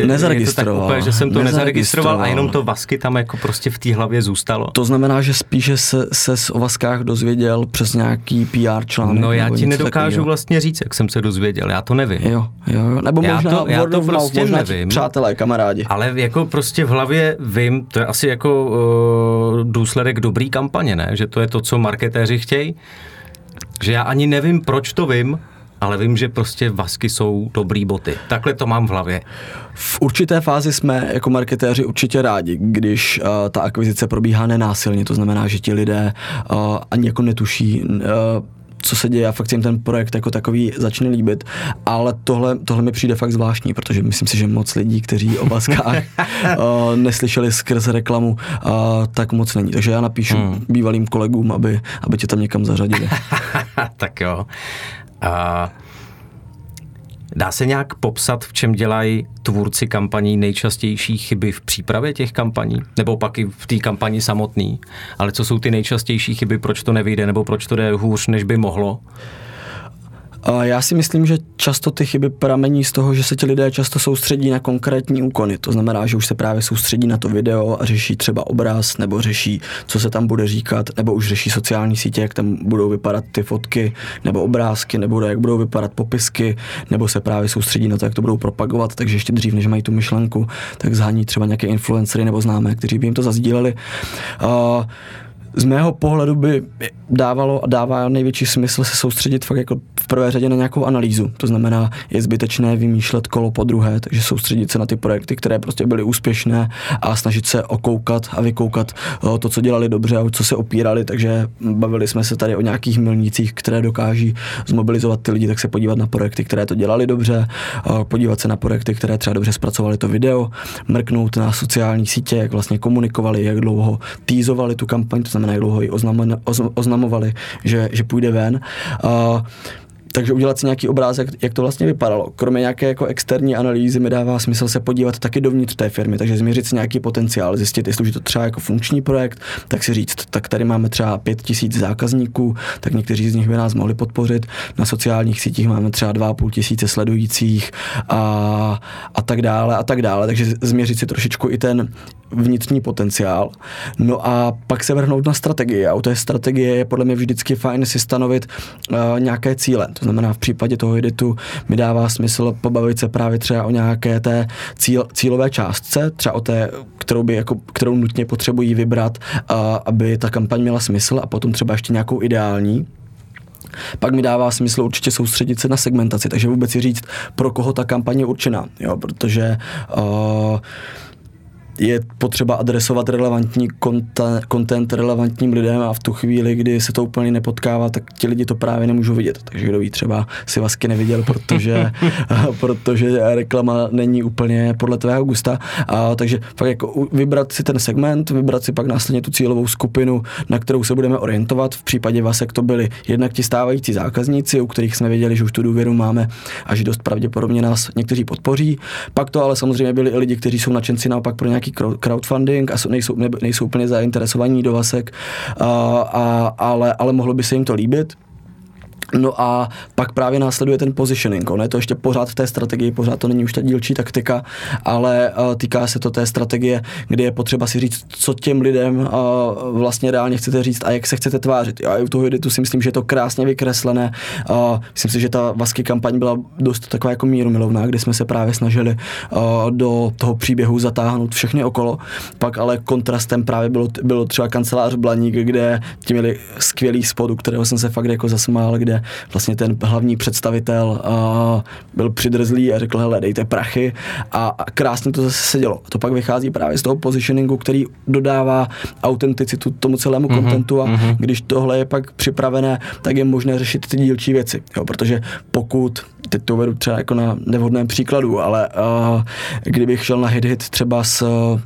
nezaregistroval. Je to tak úplně, že jsem to nezaregistroval a jenom to vasky tam jako prostě v té hlavě zůstalo. To znamená, že spíše se, se o vaskách dozvěděl přes nějaký PR článek. No já ti nedokážu takovýho. vlastně říct, jak jsem se dozvěděl, já to nevím. Jo, jo, nebo já možná to, já to prostě možná nevím. Přátelé, kamarádi. Ale jako prostě v hlavě vím, to je asi jako uh, důsledek dobrý kampaně, ne? Že to je to, co marketéři chtějí. Že já ani nevím, proč to vím, ale vím, že prostě vasky jsou dobrý boty. Takhle to mám v hlavě. V určité fázi jsme jako marketéři určitě rádi, když uh, ta akvizice probíhá nenásilně, to znamená, že ti lidé uh, ani jako netuší, uh, co se děje a fakt jim ten projekt jako takový začne líbit, ale tohle, tohle mi přijde fakt zvláštní, protože myslím si, že moc lidí, kteří o baskách uh, neslyšeli skrz reklamu, uh, tak moc není. Takže já napíšu hmm. bývalým kolegům, aby, aby tě tam někam zařadili. tak jo. A dá se nějak popsat, v čem dělají tvůrci kampaní nejčastější chyby v přípravě těch kampaní? Nebo pak i v té kampani samotný? Ale co jsou ty nejčastější chyby, proč to nevyjde, nebo proč to jde hůř, než by mohlo? Já si myslím, že často ty chyby pramení z toho, že se ti lidé často soustředí na konkrétní úkony. To znamená, že už se právě soustředí na to video a řeší třeba obraz, nebo řeší, co se tam bude říkat, nebo už řeší sociální sítě, jak tam budou vypadat ty fotky, nebo obrázky, nebo jak budou vypadat popisky, nebo se právě soustředí na to, jak to budou propagovat. Takže ještě dřív, než mají tu myšlenku, tak zhání třeba nějaké influencery nebo známé, kteří by jim to zazdíleli. Uh, z mého pohledu by dávalo a dává největší smysl se soustředit fakt jako v prvé řadě na nějakou analýzu. To znamená, je zbytečné vymýšlet kolo po druhé, takže soustředit se na ty projekty, které prostě byly úspěšné a snažit se okoukat a vykoukat eh, to, co dělali dobře a co se opírali. Takže bavili jsme se tady o nějakých milnících, které dokáží zmobilizovat ty lidi, tak se podívat na projekty, které to dělali dobře, eh, podívat se na projekty, které třeba dobře zpracovali to video, mrknout na sociální sítě, jak vlastně komunikovali, jak dlouho týzovali tu kampaň, to znamená, dlouho ji oznamovali, že, že půjde ven. Uh, takže udělat si nějaký obrázek, jak to vlastně vypadalo. Kromě nějaké jako externí analýzy mi dává smysl se podívat taky dovnitř té firmy, takže změřit si nějaký potenciál, zjistit, jestli už je to třeba jako funkční projekt, tak si říct, tak tady máme třeba pět tisíc zákazníků, tak někteří z nich by nás mohli podpořit. Na sociálních sítích máme třeba dva půl tisíce sledujících a, a tak dále a tak dále. Takže změřit si trošičku i ten vnitřní potenciál. No a pak se vrhnout na strategii. A u té strategie je podle mě vždycky fajn si stanovit uh, nějaké cíle. To znamená, v případě toho editu mi dává smysl pobavit se právě třeba o nějaké té cíl, cílové částce, třeba o té, kterou, by jako, kterou nutně potřebují vybrat, uh, aby ta kampaň měla smysl a potom třeba ještě nějakou ideální, pak mi dává smysl určitě soustředit se na segmentaci, takže vůbec si říct, pro koho ta kampaň je určená, jo, protože uh, je potřeba adresovat relevantní content relevantním lidem a v tu chvíli, kdy se to úplně nepotkává, tak ti lidi to právě nemůžou vidět. Takže kdo ví, třeba si Vasky neviděl, protože, protože reklama není úplně podle tvého gusta. A, takže fakt jako vybrat si ten segment, vybrat si pak následně tu cílovou skupinu, na kterou se budeme orientovat. V případě Vasek to byli jednak ti stávající zákazníci, u kterých jsme věděli, že už tu důvěru máme a že dost pravděpodobně nás někteří podpoří. Pak to ale samozřejmě byli i lidi, kteří jsou nadšenci naopak pro nějaký crowdfunding a nejsou, nejsou úplně zainteresovaní do vasek, a, a, ale, ale mohlo by se jim to líbit. No a pak právě následuje ten positioning. Ono je to ještě pořád v té strategii, pořád to není už ta dílčí taktika, ale uh, týká se to té strategie, kdy je potřeba si říct, co těm lidem uh, vlastně reálně chcete říct a jak se chcete tvářit. Já u toho editu si myslím, že je to krásně vykreslené. Uh, myslím si, že ta Vasky kampaň byla dost taková jako míru milovná, kde jsme se právě snažili uh, do toho příběhu zatáhnout všechny okolo. Pak ale kontrastem právě bylo, bylo třeba kancelář Blaník, kde ti měli skvělý spot, u kterého jsem se fakt jako zasmál, kde vlastně ten hlavní představitel uh, byl přidrzlý a řekl, hele, dejte prachy a, a krásně to zase sedělo. To pak vychází právě z toho positioningu, který dodává autenticitu tomu celému mm-hmm, kontentu a mm-hmm. když tohle je pak připravené, tak je možné řešit ty dílčí věci, jo, protože pokud teď to uvedu třeba jako na nevhodném příkladu, ale uh, kdybych šel na hit hit třeba s uh,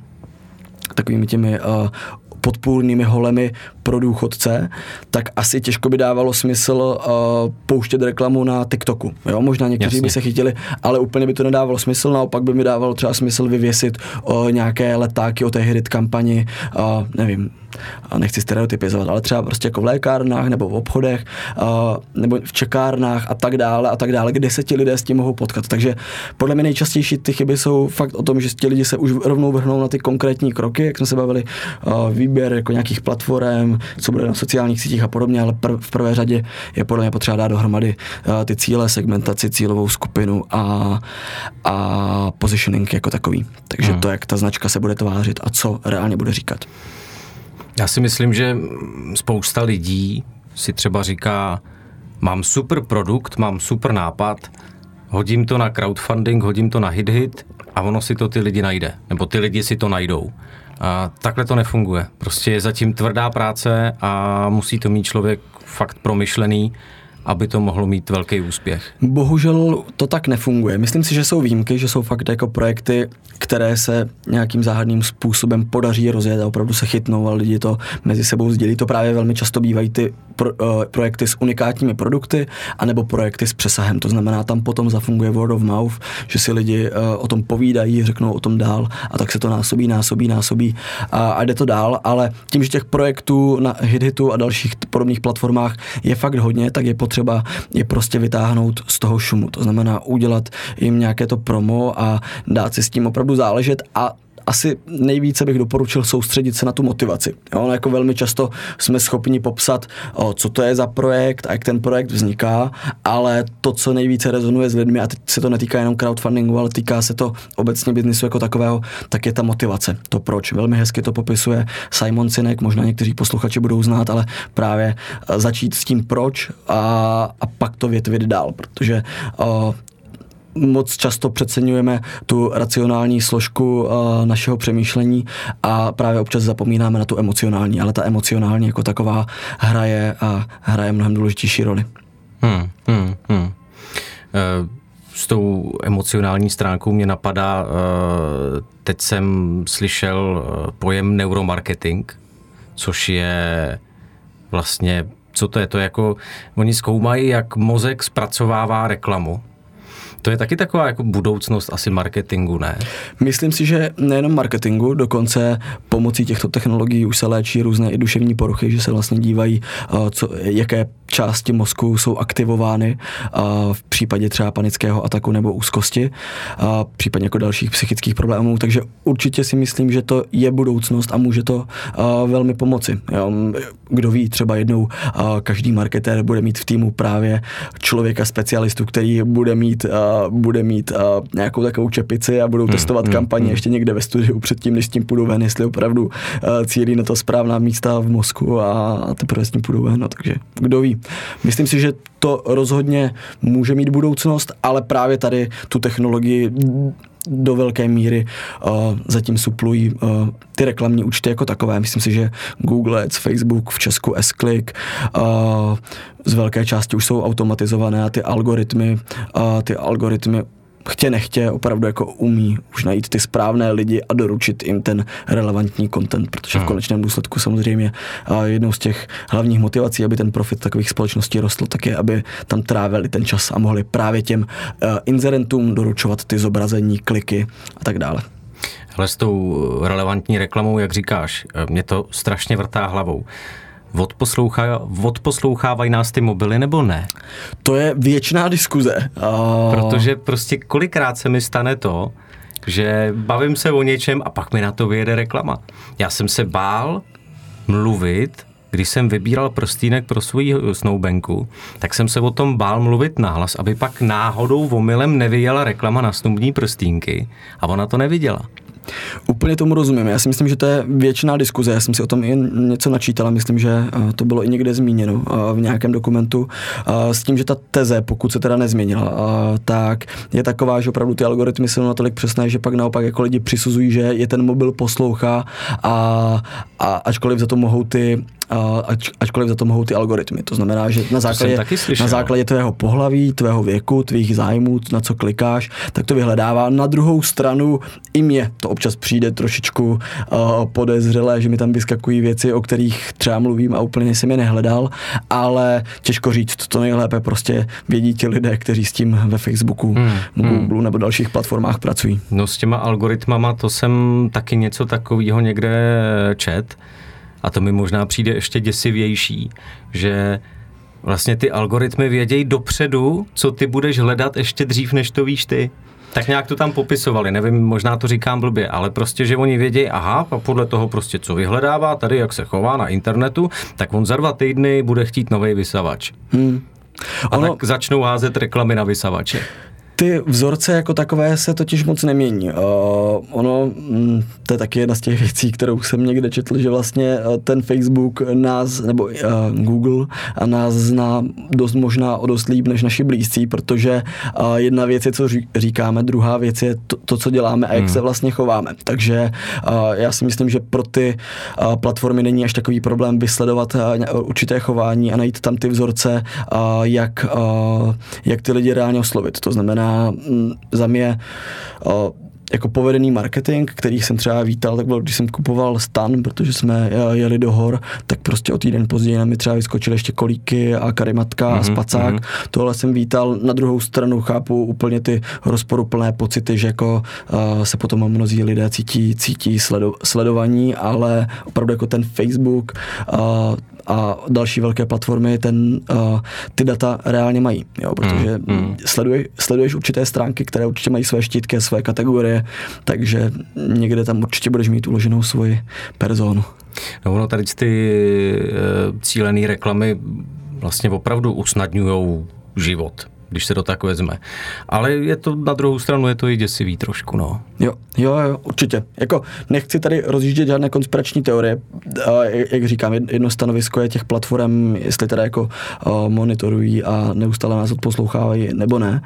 takovými těmi uh, podpůrnými holemi pro důchodce, tak asi těžko by dávalo smysl uh, pouštět reklamu na TikToku. Jo? Možná někteří Jasně. by se chytili, ale úplně by to nedávalo smysl, naopak by mi dávalo třeba smysl vyvěsit uh, nějaké letáky o té hit kampani, uh, nevím, nechci stereotypizovat, ale třeba prostě jako v lékárnách nebo v obchodech nebo v čekárnách a tak dále a tak dále, kde se ti lidé s tím mohou potkat. Takže podle mě nejčastější ty chyby jsou fakt o tom, že ti lidi se už rovnou vrhnou na ty konkrétní kroky, jak jsme se bavili, výběr jako nějakých platform, co bude na sociálních sítích a podobně, ale pr- v prvé řadě je podle mě potřeba dát dohromady ty cíle, segmentaci, cílovou skupinu a, a positioning jako takový. Takže hmm. to, jak ta značka se bude tvářit a co reálně bude říkat. Já si myslím, že spousta lidí si třeba říká, mám super produkt, mám super nápad, hodím to na crowdfunding, hodím to na hit-hit a ono si to ty lidi najde, nebo ty lidi si to najdou. A takhle to nefunguje. Prostě je zatím tvrdá práce a musí to mít člověk fakt promyšlený aby to mohlo mít velký úspěch? Bohužel to tak nefunguje. Myslím si, že jsou výjimky, že jsou fakt jako projekty, které se nějakým záhadným způsobem podaří rozjet a opravdu se chytnou a lidi to mezi sebou sdělí. To právě velmi často bývají ty pro, uh, projekty s unikátními produkty anebo projekty s přesahem. To znamená, tam potom zafunguje word of mouth, že si lidi uh, o tom povídají, řeknou o tom dál a tak se to násobí, násobí, násobí a, a jde to dál, ale tím, že těch projektů na HitHitu a dalších podobných platformách je fakt hodně, tak je potřeba potřeba je prostě vytáhnout z toho šumu. To znamená udělat jim nějaké to promo a dát si s tím opravdu záležet a asi nejvíce bych doporučil soustředit se na tu motivaci. Jo, jako velmi často jsme schopni popsat, o, co to je za projekt a jak ten projekt vzniká, ale to, co nejvíce rezonuje s lidmi, a teď se to netýká jenom crowdfundingu, ale týká se to obecně biznisu jako takového, tak je ta motivace. To proč. Velmi hezky to popisuje Simon Sinek, možná někteří posluchači budou znát, ale právě e, začít s tím proč a, a pak to větvit dál, protože o, moc často přeceňujeme tu racionální složku uh, našeho přemýšlení a právě občas zapomínáme na tu emocionální, ale ta emocionální jako taková hraje a hraje mnohem důležitější roli. Hmm, hmm, hmm. Uh, s tou emocionální stránkou mě napadá, uh, teď jsem slyšel pojem neuromarketing, což je vlastně, co to je, to je jako, oni zkoumají, jak mozek zpracovává reklamu to je taky taková jako budoucnost asi marketingu, ne? Myslím si, že nejenom marketingu, dokonce pomocí těchto technologií už se léčí různé i duševní poruchy, že se vlastně dívají, co, jaké části mozku jsou aktivovány v případě třeba panického ataku nebo úzkosti, případně jako dalších psychických problémů, takže určitě si myslím, že to je budoucnost a může to velmi pomoci. Kdo ví, třeba jednou každý marketér bude mít v týmu právě člověka specialistu, který bude mít bude mít uh, nějakou takovou čepici a budou hmm, testovat hmm, kampaně hmm. ještě někde ve studiu předtím, než s tím půjdou ven, jestli opravdu cílí na to správná místa v mozku a, a teprve s tím půjdou ven. No, takže kdo ví. Myslím si, že to rozhodně může mít budoucnost, ale právě tady tu technologii do velké míry uh, zatím suplují uh, ty reklamní účty jako takové. Myslím si, že Google Ads, Facebook, v Česku S-Click uh, z velké části už jsou automatizované a ty algoritmy, uh, ty algoritmy chtě nechtě opravdu jako umí už najít ty správné lidi a doručit jim ten relevantní content, protože v hmm. konečném důsledku samozřejmě jednou z těch hlavních motivací, aby ten profit takových společností rostl, tak je, aby tam trávili ten čas a mohli právě těm inzerentům doručovat ty zobrazení, kliky a tak dále. Ale s tou relevantní reklamou, jak říkáš, mě to strašně vrtá hlavou. Odposlouchá, odposlouchávají nás ty mobily nebo ne? To je věčná diskuze. Uh... Protože prostě kolikrát se mi stane to, že bavím se o něčem a pak mi na to vyjede reklama. Já jsem se bál mluvit, když jsem vybíral prstínek pro svou snoubenku, tak jsem se o tom bál mluvit nahlas, aby pak náhodou omylem nevyjela reklama na snubní prstínky a ona to neviděla. Úplně tomu rozumím. Já si myslím, že to je většiná diskuze. Já jsem si o tom i něco načítal a myslím, že eh, to bylo i někde zmíněno eh, v nějakém dokumentu. Eh, s tím, že ta teze, pokud se teda nezměnila, tak je taková, že opravdu ty algoritmy jsou natolik přesné, že pak naopak jako lidi přisuzují, že je ten mobil poslouchá a, a ačkoliv za to mohou ty ač, ačkoliv za to mohou ty algoritmy. To znamená, že na základě, na základě tvého pohlaví, tvého věku, tvých zájmů, na co klikáš, tak to vyhledává. Na druhou stranu i mě to občas přijde trošičku uh, podezřelé, že mi tam vyskakují věci, o kterých třeba mluvím a úplně jsem je nehledal, ale těžko říct, to nejlépe prostě vědí ti lidé, kteří s tím ve Facebooku, hmm, Google hmm. nebo dalších platformách pracují. No s těma algoritmama to jsem taky něco takového někde čet a to mi možná přijde ještě děsivější, že vlastně ty algoritmy vědějí dopředu, co ty budeš hledat ještě dřív, než to víš ty. Tak nějak to tam popisovali, nevím, možná to říkám blbě, ale prostě, že oni vědějí, aha, a podle toho prostě, co vyhledává tady, jak se chová na internetu, tak on za dva týdny bude chtít nový vysavač. Hmm. A ono... tak začnou házet reklamy na vysavače. Ty vzorce jako takové se totiž moc nemění. Uh, ono, mm, to je taky jedna z těch věcí, kterou jsem někde četl, že vlastně uh, ten Facebook nás, nebo uh, Google a nás zná dost možná o dost líp než naši blízcí, protože uh, jedna věc je, co říkáme, druhá věc je to, to co děláme a jak hmm. se vlastně chováme. Takže uh, já si myslím, že pro ty uh, platformy není až takový problém vysledovat uh, určité chování a najít tam ty vzorce, uh, jak, uh, jak ty lidi reálně oslovit. To znamená, Mm, za mě jako povedený marketing, který jsem třeba vítal, tak byl, když jsem kupoval stan, protože jsme jeli do hor, tak prostě o týden později na mi třeba vyskočily ještě kolíky a karimatka mm-hmm, a mhm, spacák. Mm-hmm. Tohle jsem vítal. Na druhou stranu chápu úplně ty rozporuplné pocity, že jako uh, se potom mnozí lidé cítí, cítí sledo, sledovaní, ale opravdu jako ten Facebook uh, a další velké platformy ten, uh, ty data reálně mají, jo, protože Mm, mm. sleduješ, sleduješ určité stránky, které určitě mají své štítky, své kategorie, takže někde tam určitě budeš mít uloženou svoji personu. No ono tady ty e, cílené reklamy vlastně opravdu usnadňují život, když se to tak vezme. Ale je to na druhou stranu, je to i děsivý trošku, no. Jo, jo, jo, určitě. Jako nechci tady rozjíždět žádné konspirační teorie. A jak říkám, jedno stanovisko je těch platform, jestli teda jako uh, monitorují a neustále nás odposlouchávají nebo ne.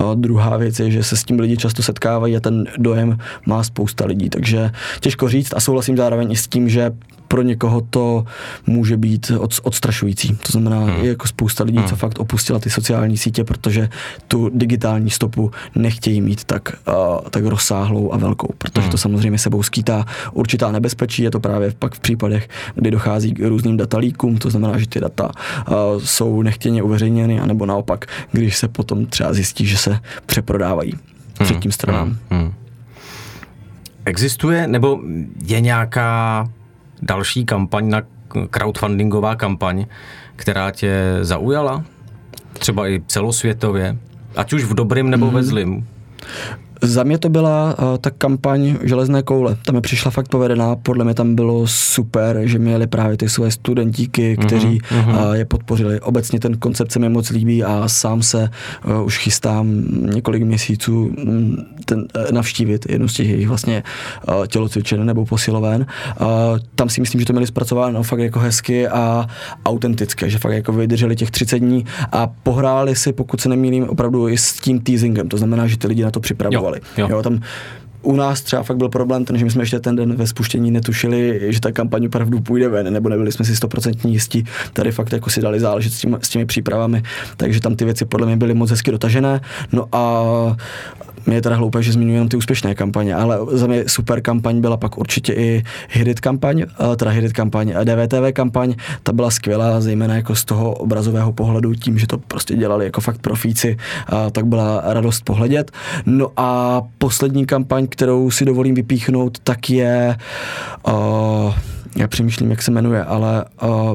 Uh, druhá věc je, že se s tím lidi často setkávají a ten dojem má spousta lidí. Takže těžko říct a souhlasím zároveň i s tím, že pro někoho to může být od, odstrašující. To znamená, hmm. je jako spousta lidí, co fakt opustila ty sociální sítě, protože tu digitální stopu nechtějí mít tak, uh, tak rozsáhlou a velkou, protože to samozřejmě sebou skýtá určitá nebezpečí. Je to právě pak v případech, kdy dochází k různým datalíkům, to znamená, že ty data uh, jsou nechtěně uveřejněny, anebo naopak, když se potom třeba zjistí, že se přeprodávají třetím stranám. Hmm. Existuje nebo je nějaká další kampaň na crowdfundingová kampaň, která tě zaujala? Třeba i celosvětově? Ať už v dobrým nebo mm-hmm. ve zlým? Za mě to byla uh, ta kampaň Železné koule. Tam mi přišla fakt povedená. Podle mě tam bylo super, že měli právě ty své studentíky, kteří uh-huh. uh, je podpořili. Obecně ten koncept se mi moc líbí a sám se uh, už chystám několik měsíců mm, ten, uh, navštívit jednu z těch jejich vlastně uh, tělocvičen nebo posiloven. Uh, tam si myslím, že to měli zpracováno fakt jako hezky a autentické, že fakt jako vydrželi těch 30 dní a pohráli si, pokud se nemýlím, opravdu i s tím teasingem. To znamená, že ty lidi na to připravovali fungovaly. Jo. Jo, tam u nás třeba fakt byl problém ten, že my jsme ještě ten den ve spuštění netušili, že ta kampaň opravdu půjde ven, nebo nebyli jsme si stoprocentní jistí. Tady fakt jako si dali záležet s, tím, s těmi přípravami, takže tam ty věci podle mě byly moc hezky dotažené. No a mě je teda hloupé, že zmiňuji jenom ty úspěšné kampaně, ale za mě super kampaň byla pak určitě i Hidit kampaň, teda Hidit kampaň, DVTV kampaň, ta byla skvělá, zejména jako z toho obrazového pohledu, tím, že to prostě dělali jako fakt profíci, a tak byla radost pohledět. No a poslední kampaň, kterou si dovolím vypíchnout, tak je, uh, já přemýšlím, jak se jmenuje, ale uh,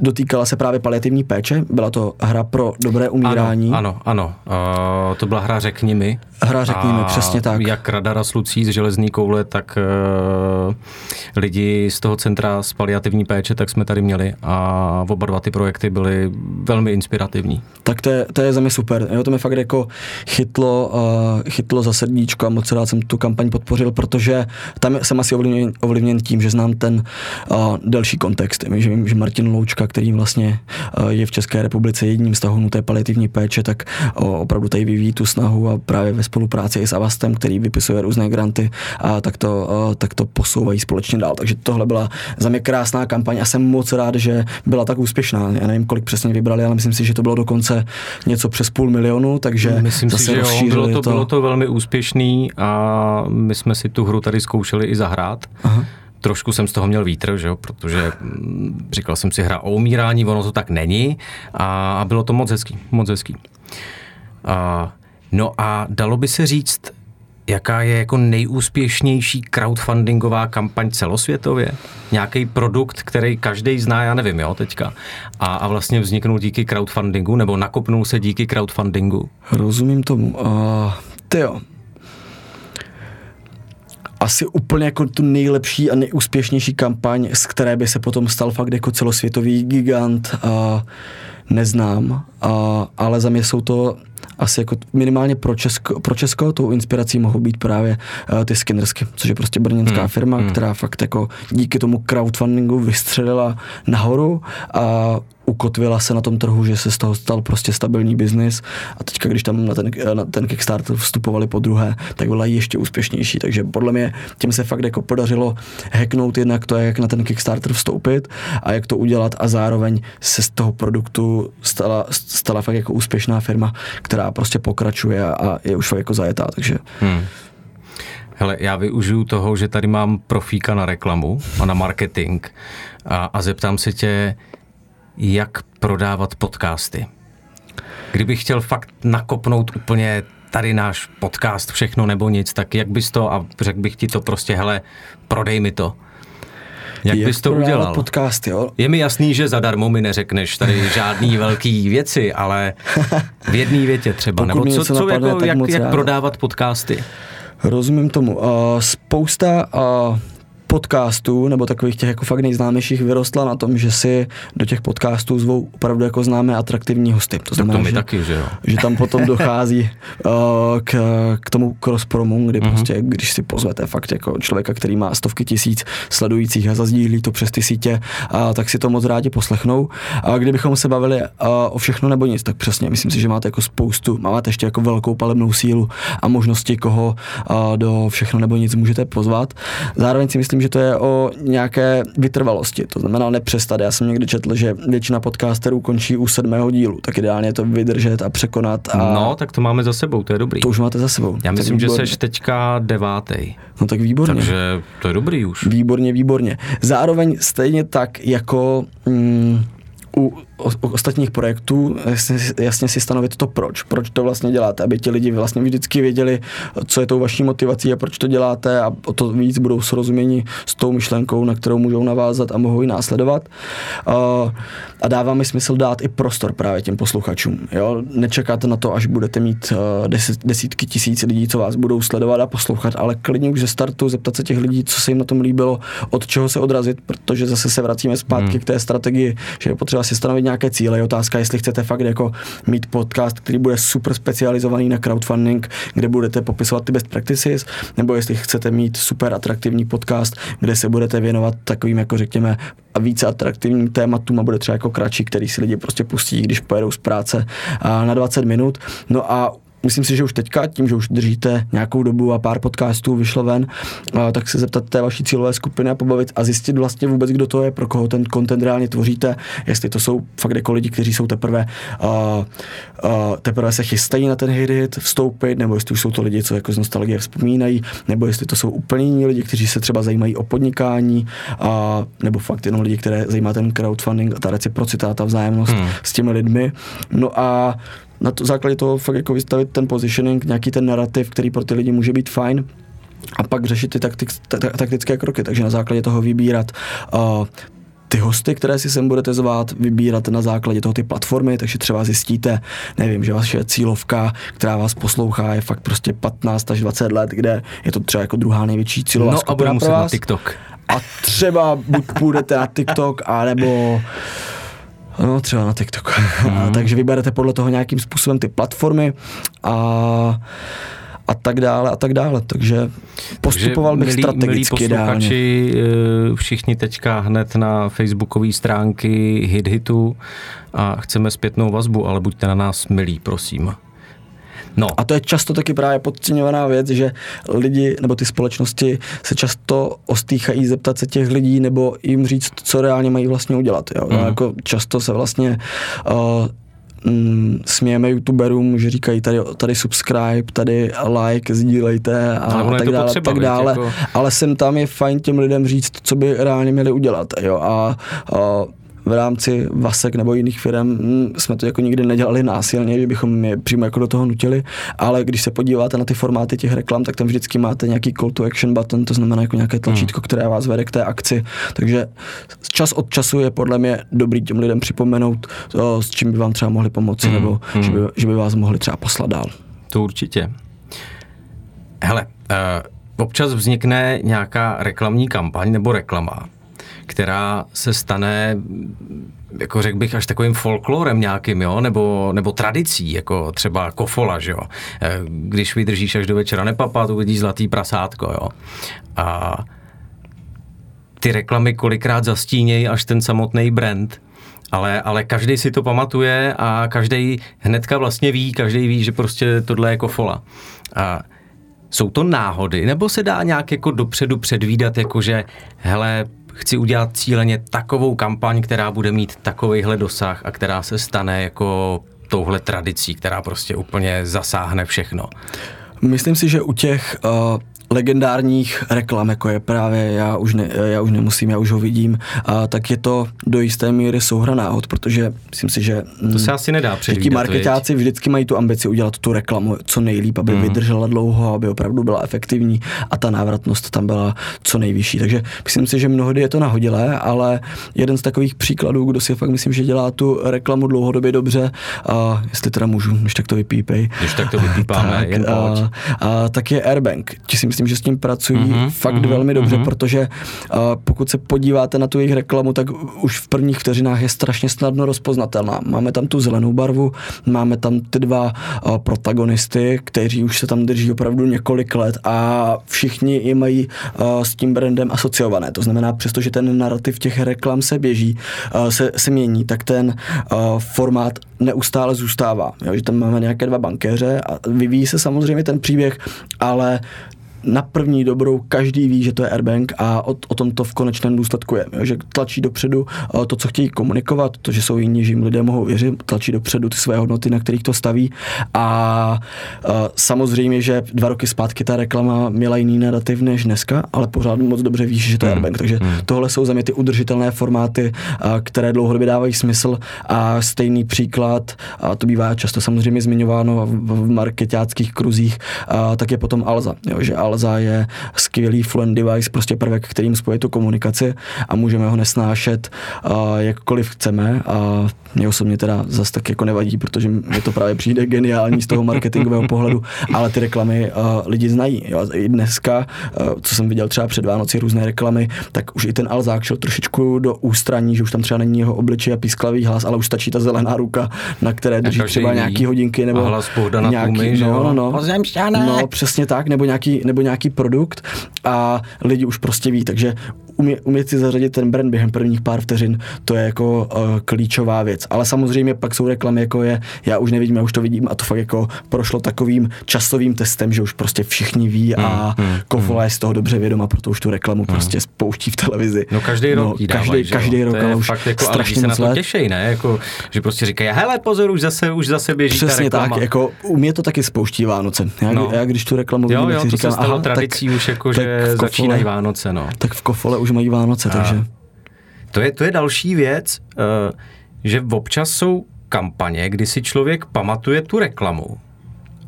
dotýkala se právě paliativní péče. Byla to hra pro dobré umírání. Ano, ano. ano. Uh, to byla hra Řekni mi. Hra Řekni mi, přesně tak. Jak Rada Slucí z Železný koule, tak uh, lidi z toho centra z paliativní péče, tak jsme tady měli a oba dva ty projekty byly velmi inspirativní. Tak to je, to je za mě super. Jo, to mě fakt jako chytlo, uh, chytlo za srdíčko a moc rád jsem tu kampaň podpořil, protože tam jsem asi ovlivněn, ovlivněn tím, že znám ten uh, delší kontext. Že vím, že Martin Loučka, který vlastně uh, je v České republice jedním z tahonů té paliativní péče, tak uh, opravdu tady vyvíjí tu snahu a právě ve spolupráci i s Avastem, který vypisuje různé granty, a tak to, tak to posouvají společně dál. Takže tohle byla za mě krásná kampaň a jsem moc rád, že byla tak úspěšná. Já nevím, kolik přesně vybrali, ale myslím si, že to bylo dokonce něco přes půl milionu, takže myslím si, že jo, bylo to, to... bylo to velmi úspěšný a my jsme si tu hru tady zkoušeli i zahrát. Aha trošku jsem z toho měl vítr, že jo, protože mm, říkal jsem si hra o umírání, ono to tak není a, a bylo to moc hezký, moc hezký. A, no a dalo by se říct, jaká je jako nejúspěšnější crowdfundingová kampaň celosvětově? Nějaký produkt, který každý zná, já nevím, jo, teďka. A, a vlastně vzniknul díky crowdfundingu, nebo nakopnul se díky crowdfundingu? Rozumím tomu. Uh, tyjo, asi úplně jako tu nejlepší a nejúspěšnější kampaň, z které by se potom stal fakt jako celosvětový gigant, a neznám, a, ale za mě jsou to asi jako minimálně pro Česko, pro Česko tou inspirací mohou být právě uh, ty Skinnersky, což je prostě brněnská hmm. firma, hmm. která fakt jako díky tomu crowdfundingu vystřelila nahoru a ukotvila se na tom trhu, že se z toho stal prostě stabilní biznis. A teďka, když tam na ten, na ten Kickstarter vstupovali po druhé, tak byla ještě úspěšnější, takže podle mě tím se fakt jako podařilo hacknout jednak to, jak na ten Kickstarter vstoupit a jak to udělat. A zároveň se z toho produktu stala, stala fakt jako úspěšná firma, která prostě pokračuje a je už fakt jako zajetá, takže hmm. Hele, já využiju toho, že tady mám profíka na reklamu a na marketing. A, a zeptám se tě, jak prodávat podcasty. Kdybych chtěl fakt nakopnout úplně tady náš podcast, všechno nebo nic, tak jak bys to, a řekl bych ti to prostě, hele, prodej mi to. Jak bys to udělal? podcast, jo? Je mi jasný, že zadarmo mi neřekneš tady žádný velký věci, ale v jedné větě třeba. Pokud Nebo co, co napadne, jako, jak, jak rád. prodávat podcasty? Rozumím tomu. Uh, spousta uh, podcastů, nebo takových těch jako fakt nejznámějších, vyrostla na tom, že si do těch podcastů zvou opravdu jako známé atraktivní hosty. To Tak znamená, to my že, taky, že jo. že tam potom dochází uh, k, k tomu cross-promu, kdy mm-hmm. prostě, když si pozvete fakt jako člověka, který má stovky tisíc sledujících a zazdílí to přes ty sítě, uh, tak si to moc rádi poslechnou. A kdybychom se bavili uh, o všechno nebo nic, tak přesně, myslím si, že máte jako spoustu, máte ještě jako velkou palebnou sílu a možnosti, koho uh, do všechno nebo nic můžete pozvat. Zároveň si myslím, že to je o nějaké vytrvalosti, to znamená nepřestat. Já jsem někdy četl, že většina podcasterů končí u sedmého dílu, tak ideálně je to vydržet a překonat. A No, tak to máme za sebou, to je dobrý. to už máte za sebou. Já Tak myslím, že seš teďka devátý. No tak výborně. Takže to je dobrý už. Výborně, výborně. Zároveň stejně tak jako mm, u ostatních projektů jasně, jasně si stanovit to proč. Proč to vlastně děláte, aby ti lidi vlastně vždycky věděli, co je tou vaší motivací a proč to děláte a o to víc budou srozuměni s tou myšlenkou, na kterou můžou navázat a mohou ji následovat. A, a dává mi smysl dát i prostor právě těm posluchačům. Jo? Nečekáte na to, až budete mít eh, desítky tisíc lidí, co vás budou sledovat a poslouchat, ale klidně už ze startu zeptat se těch lidí, co se jim na tom líbilo, od čeho se odrazit, protože zase se vracíme zpátky hmm. k té strategii, že je potřeba si stanovit nějaké cíle. Je otázka, jestli chcete fakt jako mít podcast, který bude super specializovaný na crowdfunding, kde budete popisovat ty best practices, nebo jestli chcete mít super atraktivní podcast, kde se budete věnovat takovým, jako řekněme, a více atraktivním tématům a bude třeba jako kratší, který si lidi prostě pustí, když pojedou z práce na 20 minut. No a Myslím si, že už teďka, tím, že už držíte nějakou dobu a pár podcastů vyšlo ven, a, tak se zeptat té vaší cílové skupiny a pobavit a zjistit vlastně vůbec, kdo to je, pro koho ten content reálně tvoříte, jestli to jsou fakt jako lidi, kteří jsou teprve, a, a, teprve se chystají na ten hit, hit vstoupit, nebo jestli už jsou to lidi, co jako z nostalgie vzpomínají, nebo jestli to jsou úplně jiní lidi, kteří se třeba zajímají o podnikání, a, nebo fakt jenom lidi, které zajímá ten crowdfunding a ta reciprocita, ta vzájemnost hmm. s těmi lidmi. No a na to základě toho fakt jako vystavit ten positioning, nějaký ten narrativ, který pro ty lidi může být fajn a pak řešit ty taktik, ta- ta- taktické kroky, takže na základě toho vybírat uh, ty hosty, které si sem budete zvát, vybírat na základě toho ty platformy, takže třeba zjistíte, nevím, že vaše cílovka, která vás poslouchá, je fakt prostě 15 až 20 let, kde je to třeba jako druhá největší cílová No a skupina budu pro muset na vás. TikTok. A třeba buď půjdete na TikTok, anebo No, třeba na TikTok. Mm. Takže vyberete podle toho nějakým způsobem ty platformy a, a tak dále a tak dále. Takže postupoval bych milí, strategicky milí posluchači, eh, všichni teďka hned na facebookové stránky Hit Hitu a chceme zpětnou vazbu, ale buďte na nás milí, prosím. No, A to je často taky právě podceňovaná věc, že lidi nebo ty společnosti se často ostýchají zeptat se těch lidí nebo jim říct, co reálně mají vlastně udělat. Jo? Mm. Jako často se vlastně uh, mm, smějeme youtuberům, že říkají tady, tady subscribe, tady like, sdílejte a, Ale tak dále, potřeba, tak dále. jako- Ale sem tam je fajn těm lidem říct, co by reálně měli udělat. Jo? A, a v rámci Vasek nebo jiných firm hm, jsme to jako nikdy nedělali násilně, že bychom je přímo jako do toho nutili, ale když se podíváte na ty formáty těch reklam, tak tam vždycky máte nějaký call to action button, to znamená jako nějaké tlačítko, které vás vede k té akci. Takže čas od času je podle mě dobrý těm lidem připomenout, o, s čím by vám třeba mohli pomoci, Hmm, nebo hmm. že, by, že by vás mohli třeba poslat dál. to určitě. Hele, uh, občas vznikne nějaká reklamní kampaň nebo reklama, která se stane, jako řekl bych, až takovým folklorem nějakým, jo, nebo, nebo tradicí, jako třeba kofola, že jo. Eh, Když vydržíš až do večera nepapat, uvidíš zlatý prasátko, jo. A ty reklamy kolikrát zastínějí až ten samotný brand, ale, ale každý si to pamatuje a každý hnedka vlastně ví, každý ví, že prostě tohle je kofola. A jsou to náhody, nebo se dá nějak jako dopředu předvídat, jakože hele, chci udělat cíleně takovou kampaň, která bude mít takovejhle dosah a která se stane jako touhle tradicí, která prostě úplně zasáhne všechno. Myslím si, že u těch uh, legendárních reklam, jako je právě já už, ne, já už nemusím, já už ho vidím, a tak je to do jisté míry souhra náhod, protože myslím si, že to se asi nedá předvídat. Ti marketáci vždycky mají tu ambici udělat tu reklamu co nejlíp, aby mm. vydržela dlouho, aby opravdu byla efektivní a ta návratnost tam byla co nejvyšší. Takže myslím si, že mnohdy je to nahodilé, ale jeden z takových příkladů, kdo si fakt myslím, že dělá tu reklamu dlouhodobě dobře, a jestli teda můžu, než tak to vypípej. Když tak to vypípáme, tak, jen a, a, tak je Airbank. Ti si myslím, že s tím pracují mm-hmm, fakt mm-hmm, velmi dobře, mm-hmm. protože a, pokud se podíváte na tu jejich reklamu, tak už v prvních vteřinách je strašně snadno rozpoznatelná. Máme tam tu zelenou barvu, máme tam ty dva a, protagonisty, kteří už se tam drží opravdu několik let a všichni je mají a, s tím brandem asociované. To znamená, přestože ten narrativ těch reklam se běží, a, se, se mění, tak ten a, formát neustále zůstává. Jo, že tam máme nějaké dva bankéře a vyvíjí se samozřejmě ten příběh, ale na první dobrou každý ví, že to je Airbank a o, o tom to v konečném důsledku je. Jo? Že tlačí dopředu to, co chtějí komunikovat, to, že jsou jiní, že jim lidé mohou věřit, tlačí dopředu ty své hodnoty, na kterých to staví. A, a samozřejmě, že dva roky zpátky ta reklama měla jiný narrativ než dneska, ale pořád moc dobře víš, že to je hmm. Airbank. Takže hmm. tohle jsou za mě ty udržitelné formáty, a, které dlouhodobě dávají smysl. A stejný příklad, a to bývá často samozřejmě zmiňováno v, v marketáckých kruzích, a, tak je potom Alza. Jo? Že Alza Alza je skvělý fluent device, prostě prvek, kterým spojí tu komunikaci a můžeme ho nesnášet uh, jakkoliv chceme a mě osobně teda zase tak jako nevadí, protože mi to právě přijde geniální z toho marketingového pohledu, ale ty reklamy uh, lidi znají. Jo. I dneska, uh, co jsem viděl třeba před Vánoci různé reklamy, tak už i ten Alzák šel trošičku do ústraní, že už tam třeba není jeho obličej a písklavý hlas, ale už stačí ta zelená ruka, na které drží třeba nějaký hodinky nebo a hlas nějaký, Tlumy, no, no, no, no, přesně tak, nebo nějaký, nebo nějaký produkt a lidi už prostě ví, takže umě, umět si zařadit ten brand během prvních pár vteřin, to je jako uh, klíčová věc. Ale samozřejmě pak jsou reklamy, jako je, já už nevidím, já už to vidím a to fakt jako prošlo takovým časovým testem, že už prostě všichni ví a mm, mm, Kofola je z toho dobře vědoma, proto už tu reklamu mm. prostě spouští v televizi. No každý rok no, každý, dávají, každý rok, ale už fakt jako, strašně se na to těší, ne? Jako, že prostě říkají, hele pozor, už zase, už zase běží Přesně ta reklama. tak, jako u mě to taky spouští Vánoce. Já, no. já když tu reklamu vidím, jo, jo, si říkám, aha, tradicí tak, už jako, že začínají Vánoce, no. Tak v Kofole už mají Vánoce, takže takže... To je, to je další věc, uh, že občas jsou kampaně, kdy si člověk pamatuje tu reklamu,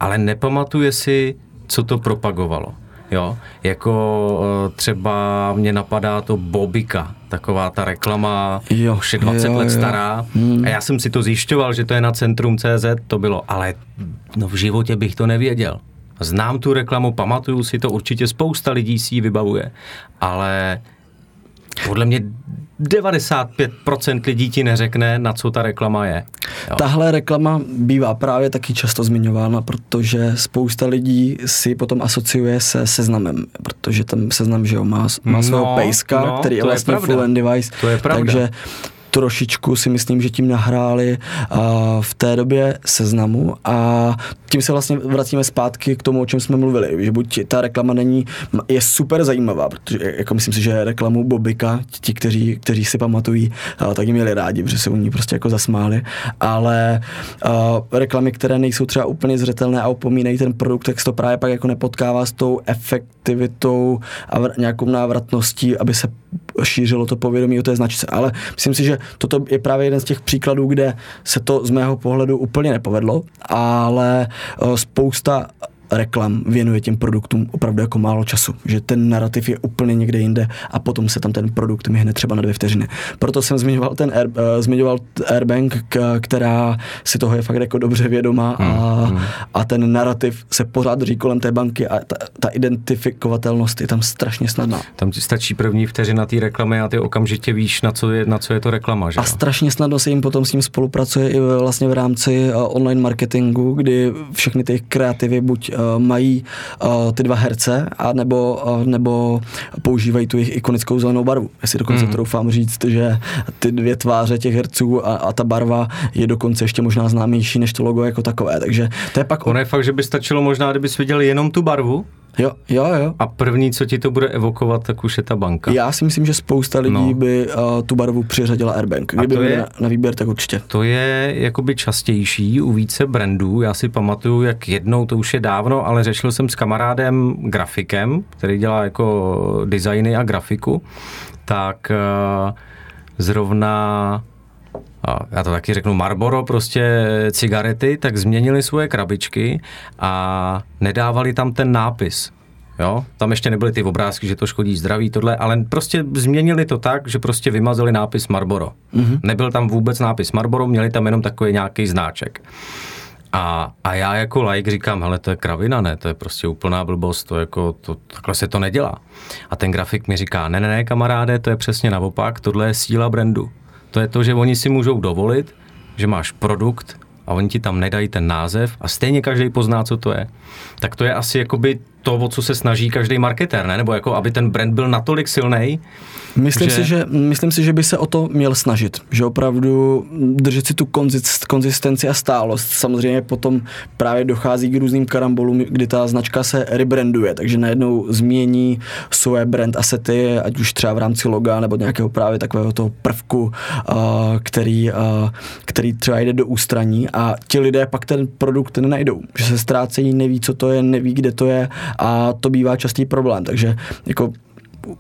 ale nepamatuje si, co to propagovalo. Jo, jako uh, třeba mě napadá to Bobika, taková ta reklama, jo, už je 20 jo, let jo. stará. Hmm. A já jsem si to zjišťoval, že to je na Centrum CZ, to bylo, ale no v životě bych to nevěděl. Znám tu reklamu, pamatuju si to, určitě spousta lidí si ji vybavuje, ale podle mě 95% lidí ti neřekne, na co ta reklama je. Jo. Tahle reklama bývá právě taky často zmiňována, protože spousta lidí si potom asociuje se seznamem, protože ten seznam, že jo, má, má svého no, pejska, no, který je vlastně je full device, to je pravda. takže trošičku si myslím, že tím nahráli v té době seznamu a tím se vlastně vracíme zpátky k tomu, o čem jsme mluvili, že buď ta reklama není, je super zajímavá, protože jako myslím si, že reklamu Bobika, ti, kteří, kteří si pamatují, tak ji měli rádi, protože se u ní prostě jako zasmáli, ale uh, reklamy, které nejsou třeba úplně zřetelné a opomínají ten produkt, tak se to právě pak jako nepotkává s tou efektivitou a nějakou návratností, aby se šířilo to povědomí o té značce. Ale myslím si, že toto je právě jeden z těch příkladů, kde se to z mého pohledu úplně nepovedlo, ale eh, spousta reklam věnuje těm produktům opravdu jako málo času, že ten narrativ je úplně někde jinde a potom se tam ten produkt myhne třeba na dvě vteřiny. Proto jsem zmiňoval ten Air, uh, zmiňoval Airbank, k, která si toho je fakt jako dobře vědomá hmm, a, hmm. a ten narrativ se pořád drží kolem té banky a ta, ta identifikovatelnost je tam strašně snadná. Tam ti stačí první vteřina té reklamy a ty okamžitě víš, na co je, na co je to reklama. Že? A strašně snadno se jim potom s ním spolupracuje i vlastně v rámci uh, online marketingu, kdy všechny ty kreativy buď uh, Eh, mají uh, ty dva herce a nebo, uh, nebo používají tu jejich ikonickou zelenou barvu. Já si dokonce mm. troufám říct, že ty dvě tváře těch herců a, a ta barva je dokonce ještě možná známější než to logo jako takové. Takže to je pak... Ono je fakt, že by stačilo možná, kdybys viděl jenom tu barvu, Jo, jo, jo. A první, co ti to bude evokovat, tak už je ta banka. Já si myslím, že spousta lidí No. by uh, tu barvu přiřadila Airbank. Kdyby byli je- na, na výběr, tak určitě. To je jakoby častější u více brandů. Já si pamatuju, jak jednou, to už je dávno, ale řešil jsem s kamarádem grafikem, který dělá jako designy a grafiku, tak eh, zrovna a já to taky řeknu, Marlboro, prostě cigarety, tak změnili svoje krabičky a nedávali tam ten nápis. Jo? Tam ještě nebyly ty obrázky, že to škodí zdraví, tohle, ale prostě změnili to tak, že prostě vymazali nápis Marlboro. Mm-hmm. Nebyl tam vůbec nápis Marlboro, měli tam jenom takový nějaký znáček. A, a já jako like říkám, hele, to je kravina, ne, to je prostě úplná blbost, to jako, to, takhle se to nedělá. A ten grafik mi říká, ne, ne, ne, kamaráde, to je přesně naopak, tohle je síla brandu. To je to, že oni si můžou dovolit, že máš produkt a oni ti tam nedají ten název a stejně každý pozná, co to je. Tak to je asi jakoby to, o co se snaží každý marketér, ne? Nebo jako, aby ten brand byl natolik silný, Myslím, že- si, že, myslím si, že by se o to měl snažit, že opravdu držet si tu konzist, konzistenci a stálost. Samozřejmě potom právě dochází k různým karambolům, kdy ta značka se rebranduje, takže najednou změní svoje brand asety, ať už třeba v rámci loga nebo nějakého právě takového toho prvku, který, který třeba jde do ústraní a ti lidé pak ten produkt nenajdou, že se ztrácejí, neví, co to je, neví, kde to je a to bývá častý problém, takže jako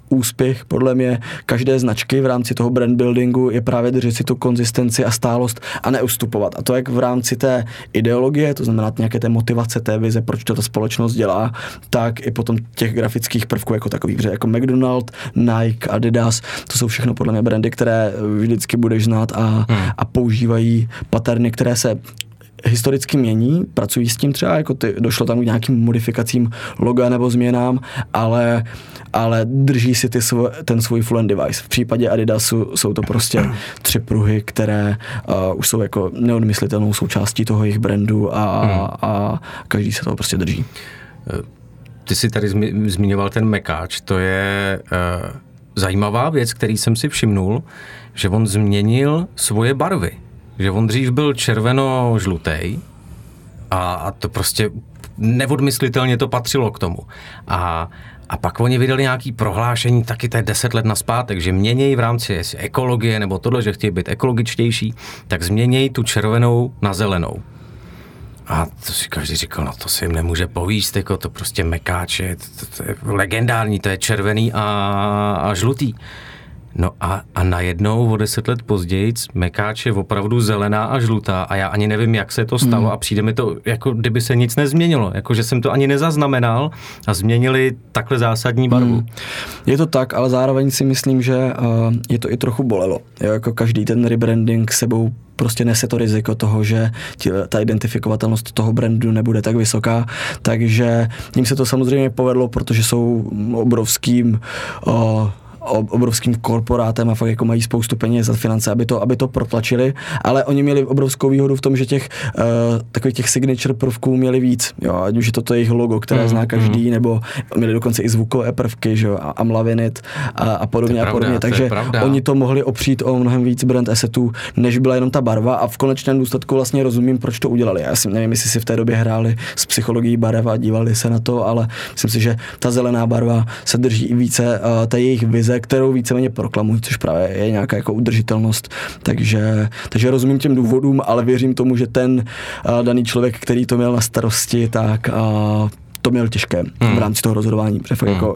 úspěch podle mě každé značky v rámci toho brand buildingu je právě držet si tu konzistenci a stálost a neustupovat. A to jak v rámci té ideologie, to znamená nějaké té motivace té vize, proč to ta společnost dělá, tak i potom těch grafických prvků jako takových, že jako McDonald, Nike, Adidas, to jsou všechno podle mě brandy, které vždycky budeš znát a, a používají paterny, které se historicky mění, pracují s tím třeba, jako ty, došlo tam k nějakým modifikacím loga nebo změnám, ale, ale drží si ty svo, ten svůj full device. V případě Adidasu jsou to prostě tři pruhy, které uh, už jsou jako neodmyslitelnou součástí toho jejich brandu a, a každý se toho prostě drží. Ty jsi tady zmi- zmiňoval ten mekáč, to je uh, zajímavá věc, který jsem si všimnul, že on změnil svoje barvy. Že on dřív byl červeno-žlutý a, a to prostě neodmyslitelně to patřilo k tomu. A, a pak oni vydali nějaký prohlášení, taky to deset let naspátek, že měnějí v rámci ekologie nebo tohle, že chtějí být ekologičtější, tak změnějí tu červenou na zelenou. A to si každý říkal, no to se jim nemůže povíst, jako to prostě mekáče, to, to je legendární, to je červený a, a žlutý. No a, a najednou o deset let později mekáč je opravdu zelená a žlutá a já ani nevím, jak se to stalo hmm. a přijde mi to, jako kdyby se nic nezměnilo, jako že jsem to ani nezaznamenal a změnili takhle zásadní barvu. Hmm. Je to tak, ale zároveň si myslím, že uh, je to i trochu bolelo. Jo, jako každý ten rebranding sebou prostě nese to riziko toho, že ta identifikovatelnost toho brandu nebude tak vysoká, takže jim se to samozřejmě povedlo, protože jsou obrovským uh, obrovským korporátem a fakt jako mají spoustu peněz za finance, aby to, aby to protlačili, ale oni měli obrovskou výhodu v tom, že těch uh, takových těch signature prvků měli víc, jo, ať už je to to jejich logo, které mm, zná každý, mm. nebo měli dokonce i zvukové prvky, že jo, a, mlavinit a, a podobně To je a podobně, pravda, to takže pravda. oni to mohli opřít o mnohem víc brand assetů, než byla jenom ta barva a v konečném důsledku vlastně rozumím, proč to udělali. Já si nevím, jestli si v té době hráli s psychologií barev a dívali se na to, ale myslím si, že ta zelená barva se drží i více uh, té jejich vize, kterou víceméně proklamují, což právě je nějaká jako udržitelnost. Takže, takže rozumím těm důvodům, ale věřím tomu, že ten uh, daný člověk, který to měl na starosti, tak uh, to měl těžké hmm. v rámci toho rozhodování, protože fakt Hmm. jako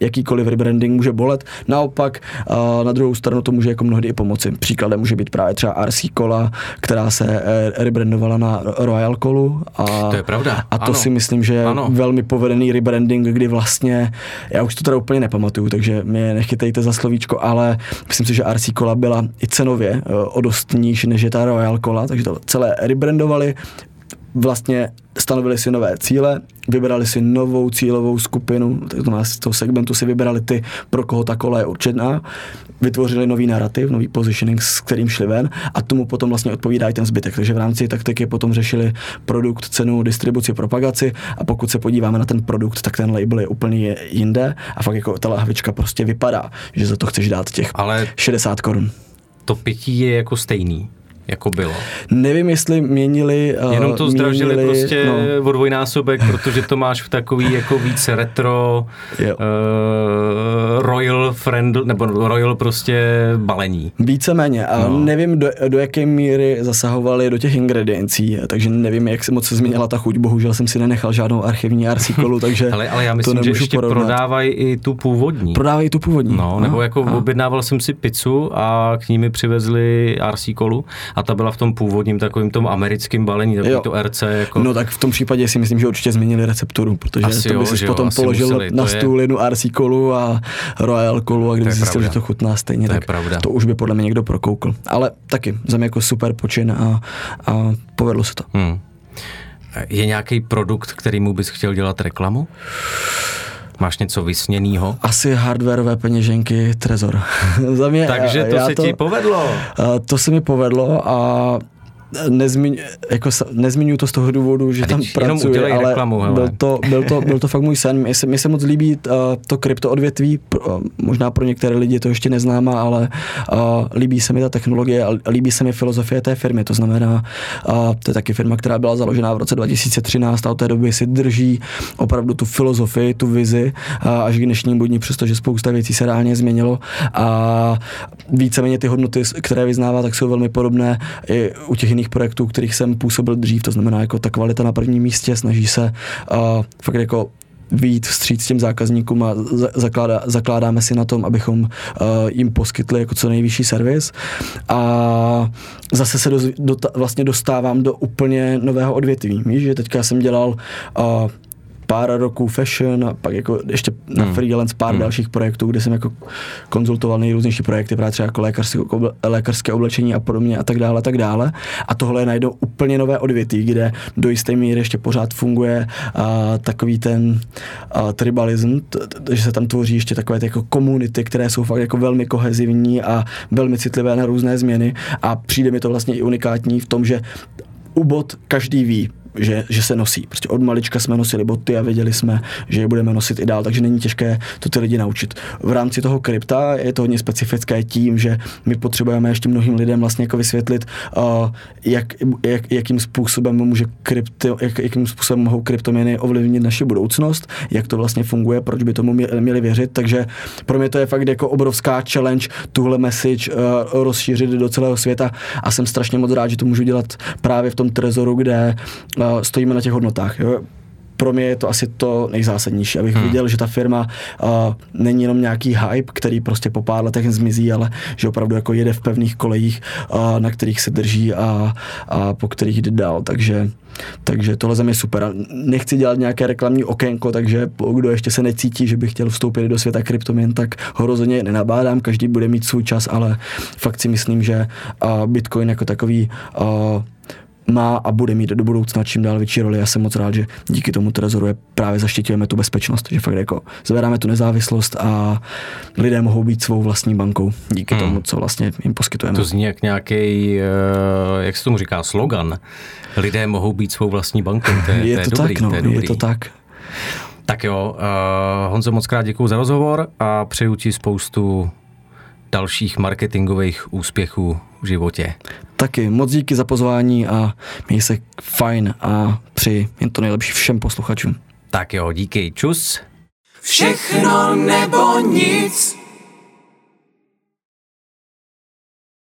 jakýkoliv rebranding může bolet. Naopak uh, na druhou stranu to může jako mnohdy i pomoci. Příkladem může být právě třeba RC Cola, která se eh, rebrandovala na Royal Colu. A, To je pravda, A to ano. si myslím, že je Ano. velmi povedený rebranding, kdy vlastně, já už to teda úplně nepamatuju, takže mě nechytejte za slovíčko, ale myslím si, že RC Cola byla i cenově uh, o dost níž, než je ta Royal Cola, takže to celé rebrandovali, vlastně stanovili si nové cíle, vybrali si novou cílovou skupinu, to znamená z toho segmentu si vybrali ty, pro koho ta kola je určená, vytvořili nový narrativ, nový positioning, s kterým šli ven a tomu potom vlastně odpovídá i ten zbytek. Takže v rámci taktiky potom řešili produkt, cenu, distribuci, propagaci a pokud se podíváme na ten produkt, tak ten label je úplně jinde a fakt jako ta lahvička prostě vypadá, že za to chceš dát těch Ale 60 korun. to pití je jako stejný. Jako bylo. Nevím, jestli měnili... Uh, Jenom to zdražili měnili, prostě no, o dvojnásobek, protože to máš v takový jako víc retro, Jo. uh, royal friend, nebo royal prostě balení. Víceméně. A No. nevím, do, do jaké míry zasahovali do těch ingrediencí, takže nevím, jak se moc se změnila ta chuť. Bohužel jsem si nenechal žádnou archivní arsikolu, takže Ale, ale já to myslím, že nemůžu ještě porovnat. prodávají i tu původní. Prodávají tu původní. No, nebo jako a- objednával jsem si pizzu a k ní mi přivezli RC kolu a ta byla v tom původním takovým tom americkým balení, takový Jo. to RC jako... No tak v tom případě si myslím, že určitě změnili recepturu, protože Asi to by si potom položil museli, na to je- stůl jednu RC kolu a Royal kolu a kdyby je zjistil, pravda. že to chutná stejně, To tak pravda. to už by podle mě někdo prokoukl. Ale taky za mě jako super počin a, a povedlo se to. Hmm. Je nějaký produkt, kterýmu bys chtěl dělat reklamu? Máš něco vysněného? Asi hardwareové peněženky Trezor. za mě, Takže to já se ti povedlo. To se mi povedlo a nezmiň, jako, nezmiňuji to z toho důvodu, že tam pracuji, ale reklamu, hele. byl, to, byl, to, byl to fakt můj sen. Mně se, mně se moc líbí uh, to krypto odvětví, pro, uh, možná pro některé lidi to ještě neznámá, ale uh, líbí se mi ta technologie a líbí se mi filozofie té firmy. To znamená, uh, to je taky firma, která byla založena v roce 2013 a od té doby si drží opravdu tu filozofii, tu vizi uh, až k dnešnímu dní, přestože spousta věcí se reálně změnilo a víceméně ty hodnoty, které vyznává, tak jsou velmi podobné i u těch jiných projektů, kterých jsem působil dřív, to znamená jako ta kvalita na prvním místě, snaží se uh, fakt jako výjít vstříc těm zákazníkům a za- zakládá, zakládáme si na tom, abychom uh, jim poskytli jako co nejvyšší servis. A zase se doz, do, vlastně dostávám do úplně nového odvětví. Víš, že teďka jsem dělal uh, pár roků fashion a pak jako ještě na Hmm. freelance pár Hmm. dalších projektů, kde jsem jako konzultoval nejrůznější projekty, právě třeba jako lékařské, lékařské oblečení a podobně a tak dále, a tak dále. A tohle je najednou úplně nové odvětví, kde do jisté míry ještě pořád funguje a, takový ten a, tribalism, t- t- že se tam tvoří ještě takové ty jako komunity, které jsou fakt jako velmi kohezivní a velmi citlivé na různé změny a přijde mi to vlastně i unikátní v tom, že ubot každý ví, že, že se nosí. Prostě od malička jsme nosili boty a věděli jsme, že je budeme nosit i dál, takže není těžké to ty lidi naučit. V rámci toho krypta je to hodně specifické tím, že my potřebujeme ještě mnohým lidem vlastně jako vysvětlit, uh, jak, jak, jakým způsobem může krypto, jak, jakým způsobem mohou kryptoměny ovlivnit naši budoucnost, jak to vlastně funguje, proč by tomu mě- měli věřit, takže pro mě to je fakt jako obrovská challenge tuhle message uh, rozšířit do celého světa a jsem strašně moc rád, že to můžu dělat právě v tom trezoru, kde uh, stojíme na těch hodnotách. Jo? Pro mě je to asi to nejzásadnější, abych hmm. viděl, že ta firma uh, není jenom nějaký hype, který prostě po pár letech zmizí, ale že opravdu jako jede v pevných kolejích, uh, na kterých se drží a, a po kterých jde dál. Takže takže tohle za mě je super. Nechci dělat nějaké reklamní okénko, takže kdo ještě se necítí, že by chtěl vstoupit do světa kryptoměn, tak ho rozhodně nenabádám, každý bude mít svůj čas, ale fakt si myslím, že uh, Bitcoin jako takový uh, má a bude mít do budoucna čím dál větší roli. Já jsem moc rád, že díky tomu trezoru je právě zaštiťujeme tu bezpečnost, že fakt jako zvedáme tu nezávislost a lidé mohou být svou vlastní bankou díky Hmm. tomu, co vlastně jim poskytujeme. To zní jak nějaký, jak se tomu říká, slogan. Lidé mohou být svou vlastní bankou. To je, je to je to dobrý, tak, no, to je, je dobrý. to tak. Tak jo, uh, Honzo, moc krát děkuji za rozhovor a přeju ti spoustu dalších marketingových úspěchů v životě. Taky moc díky za pozvání a měj se fajn a přeji jen to nejlepší všem posluchačům. Tak jo, díky, čus. Všechno nebo nic.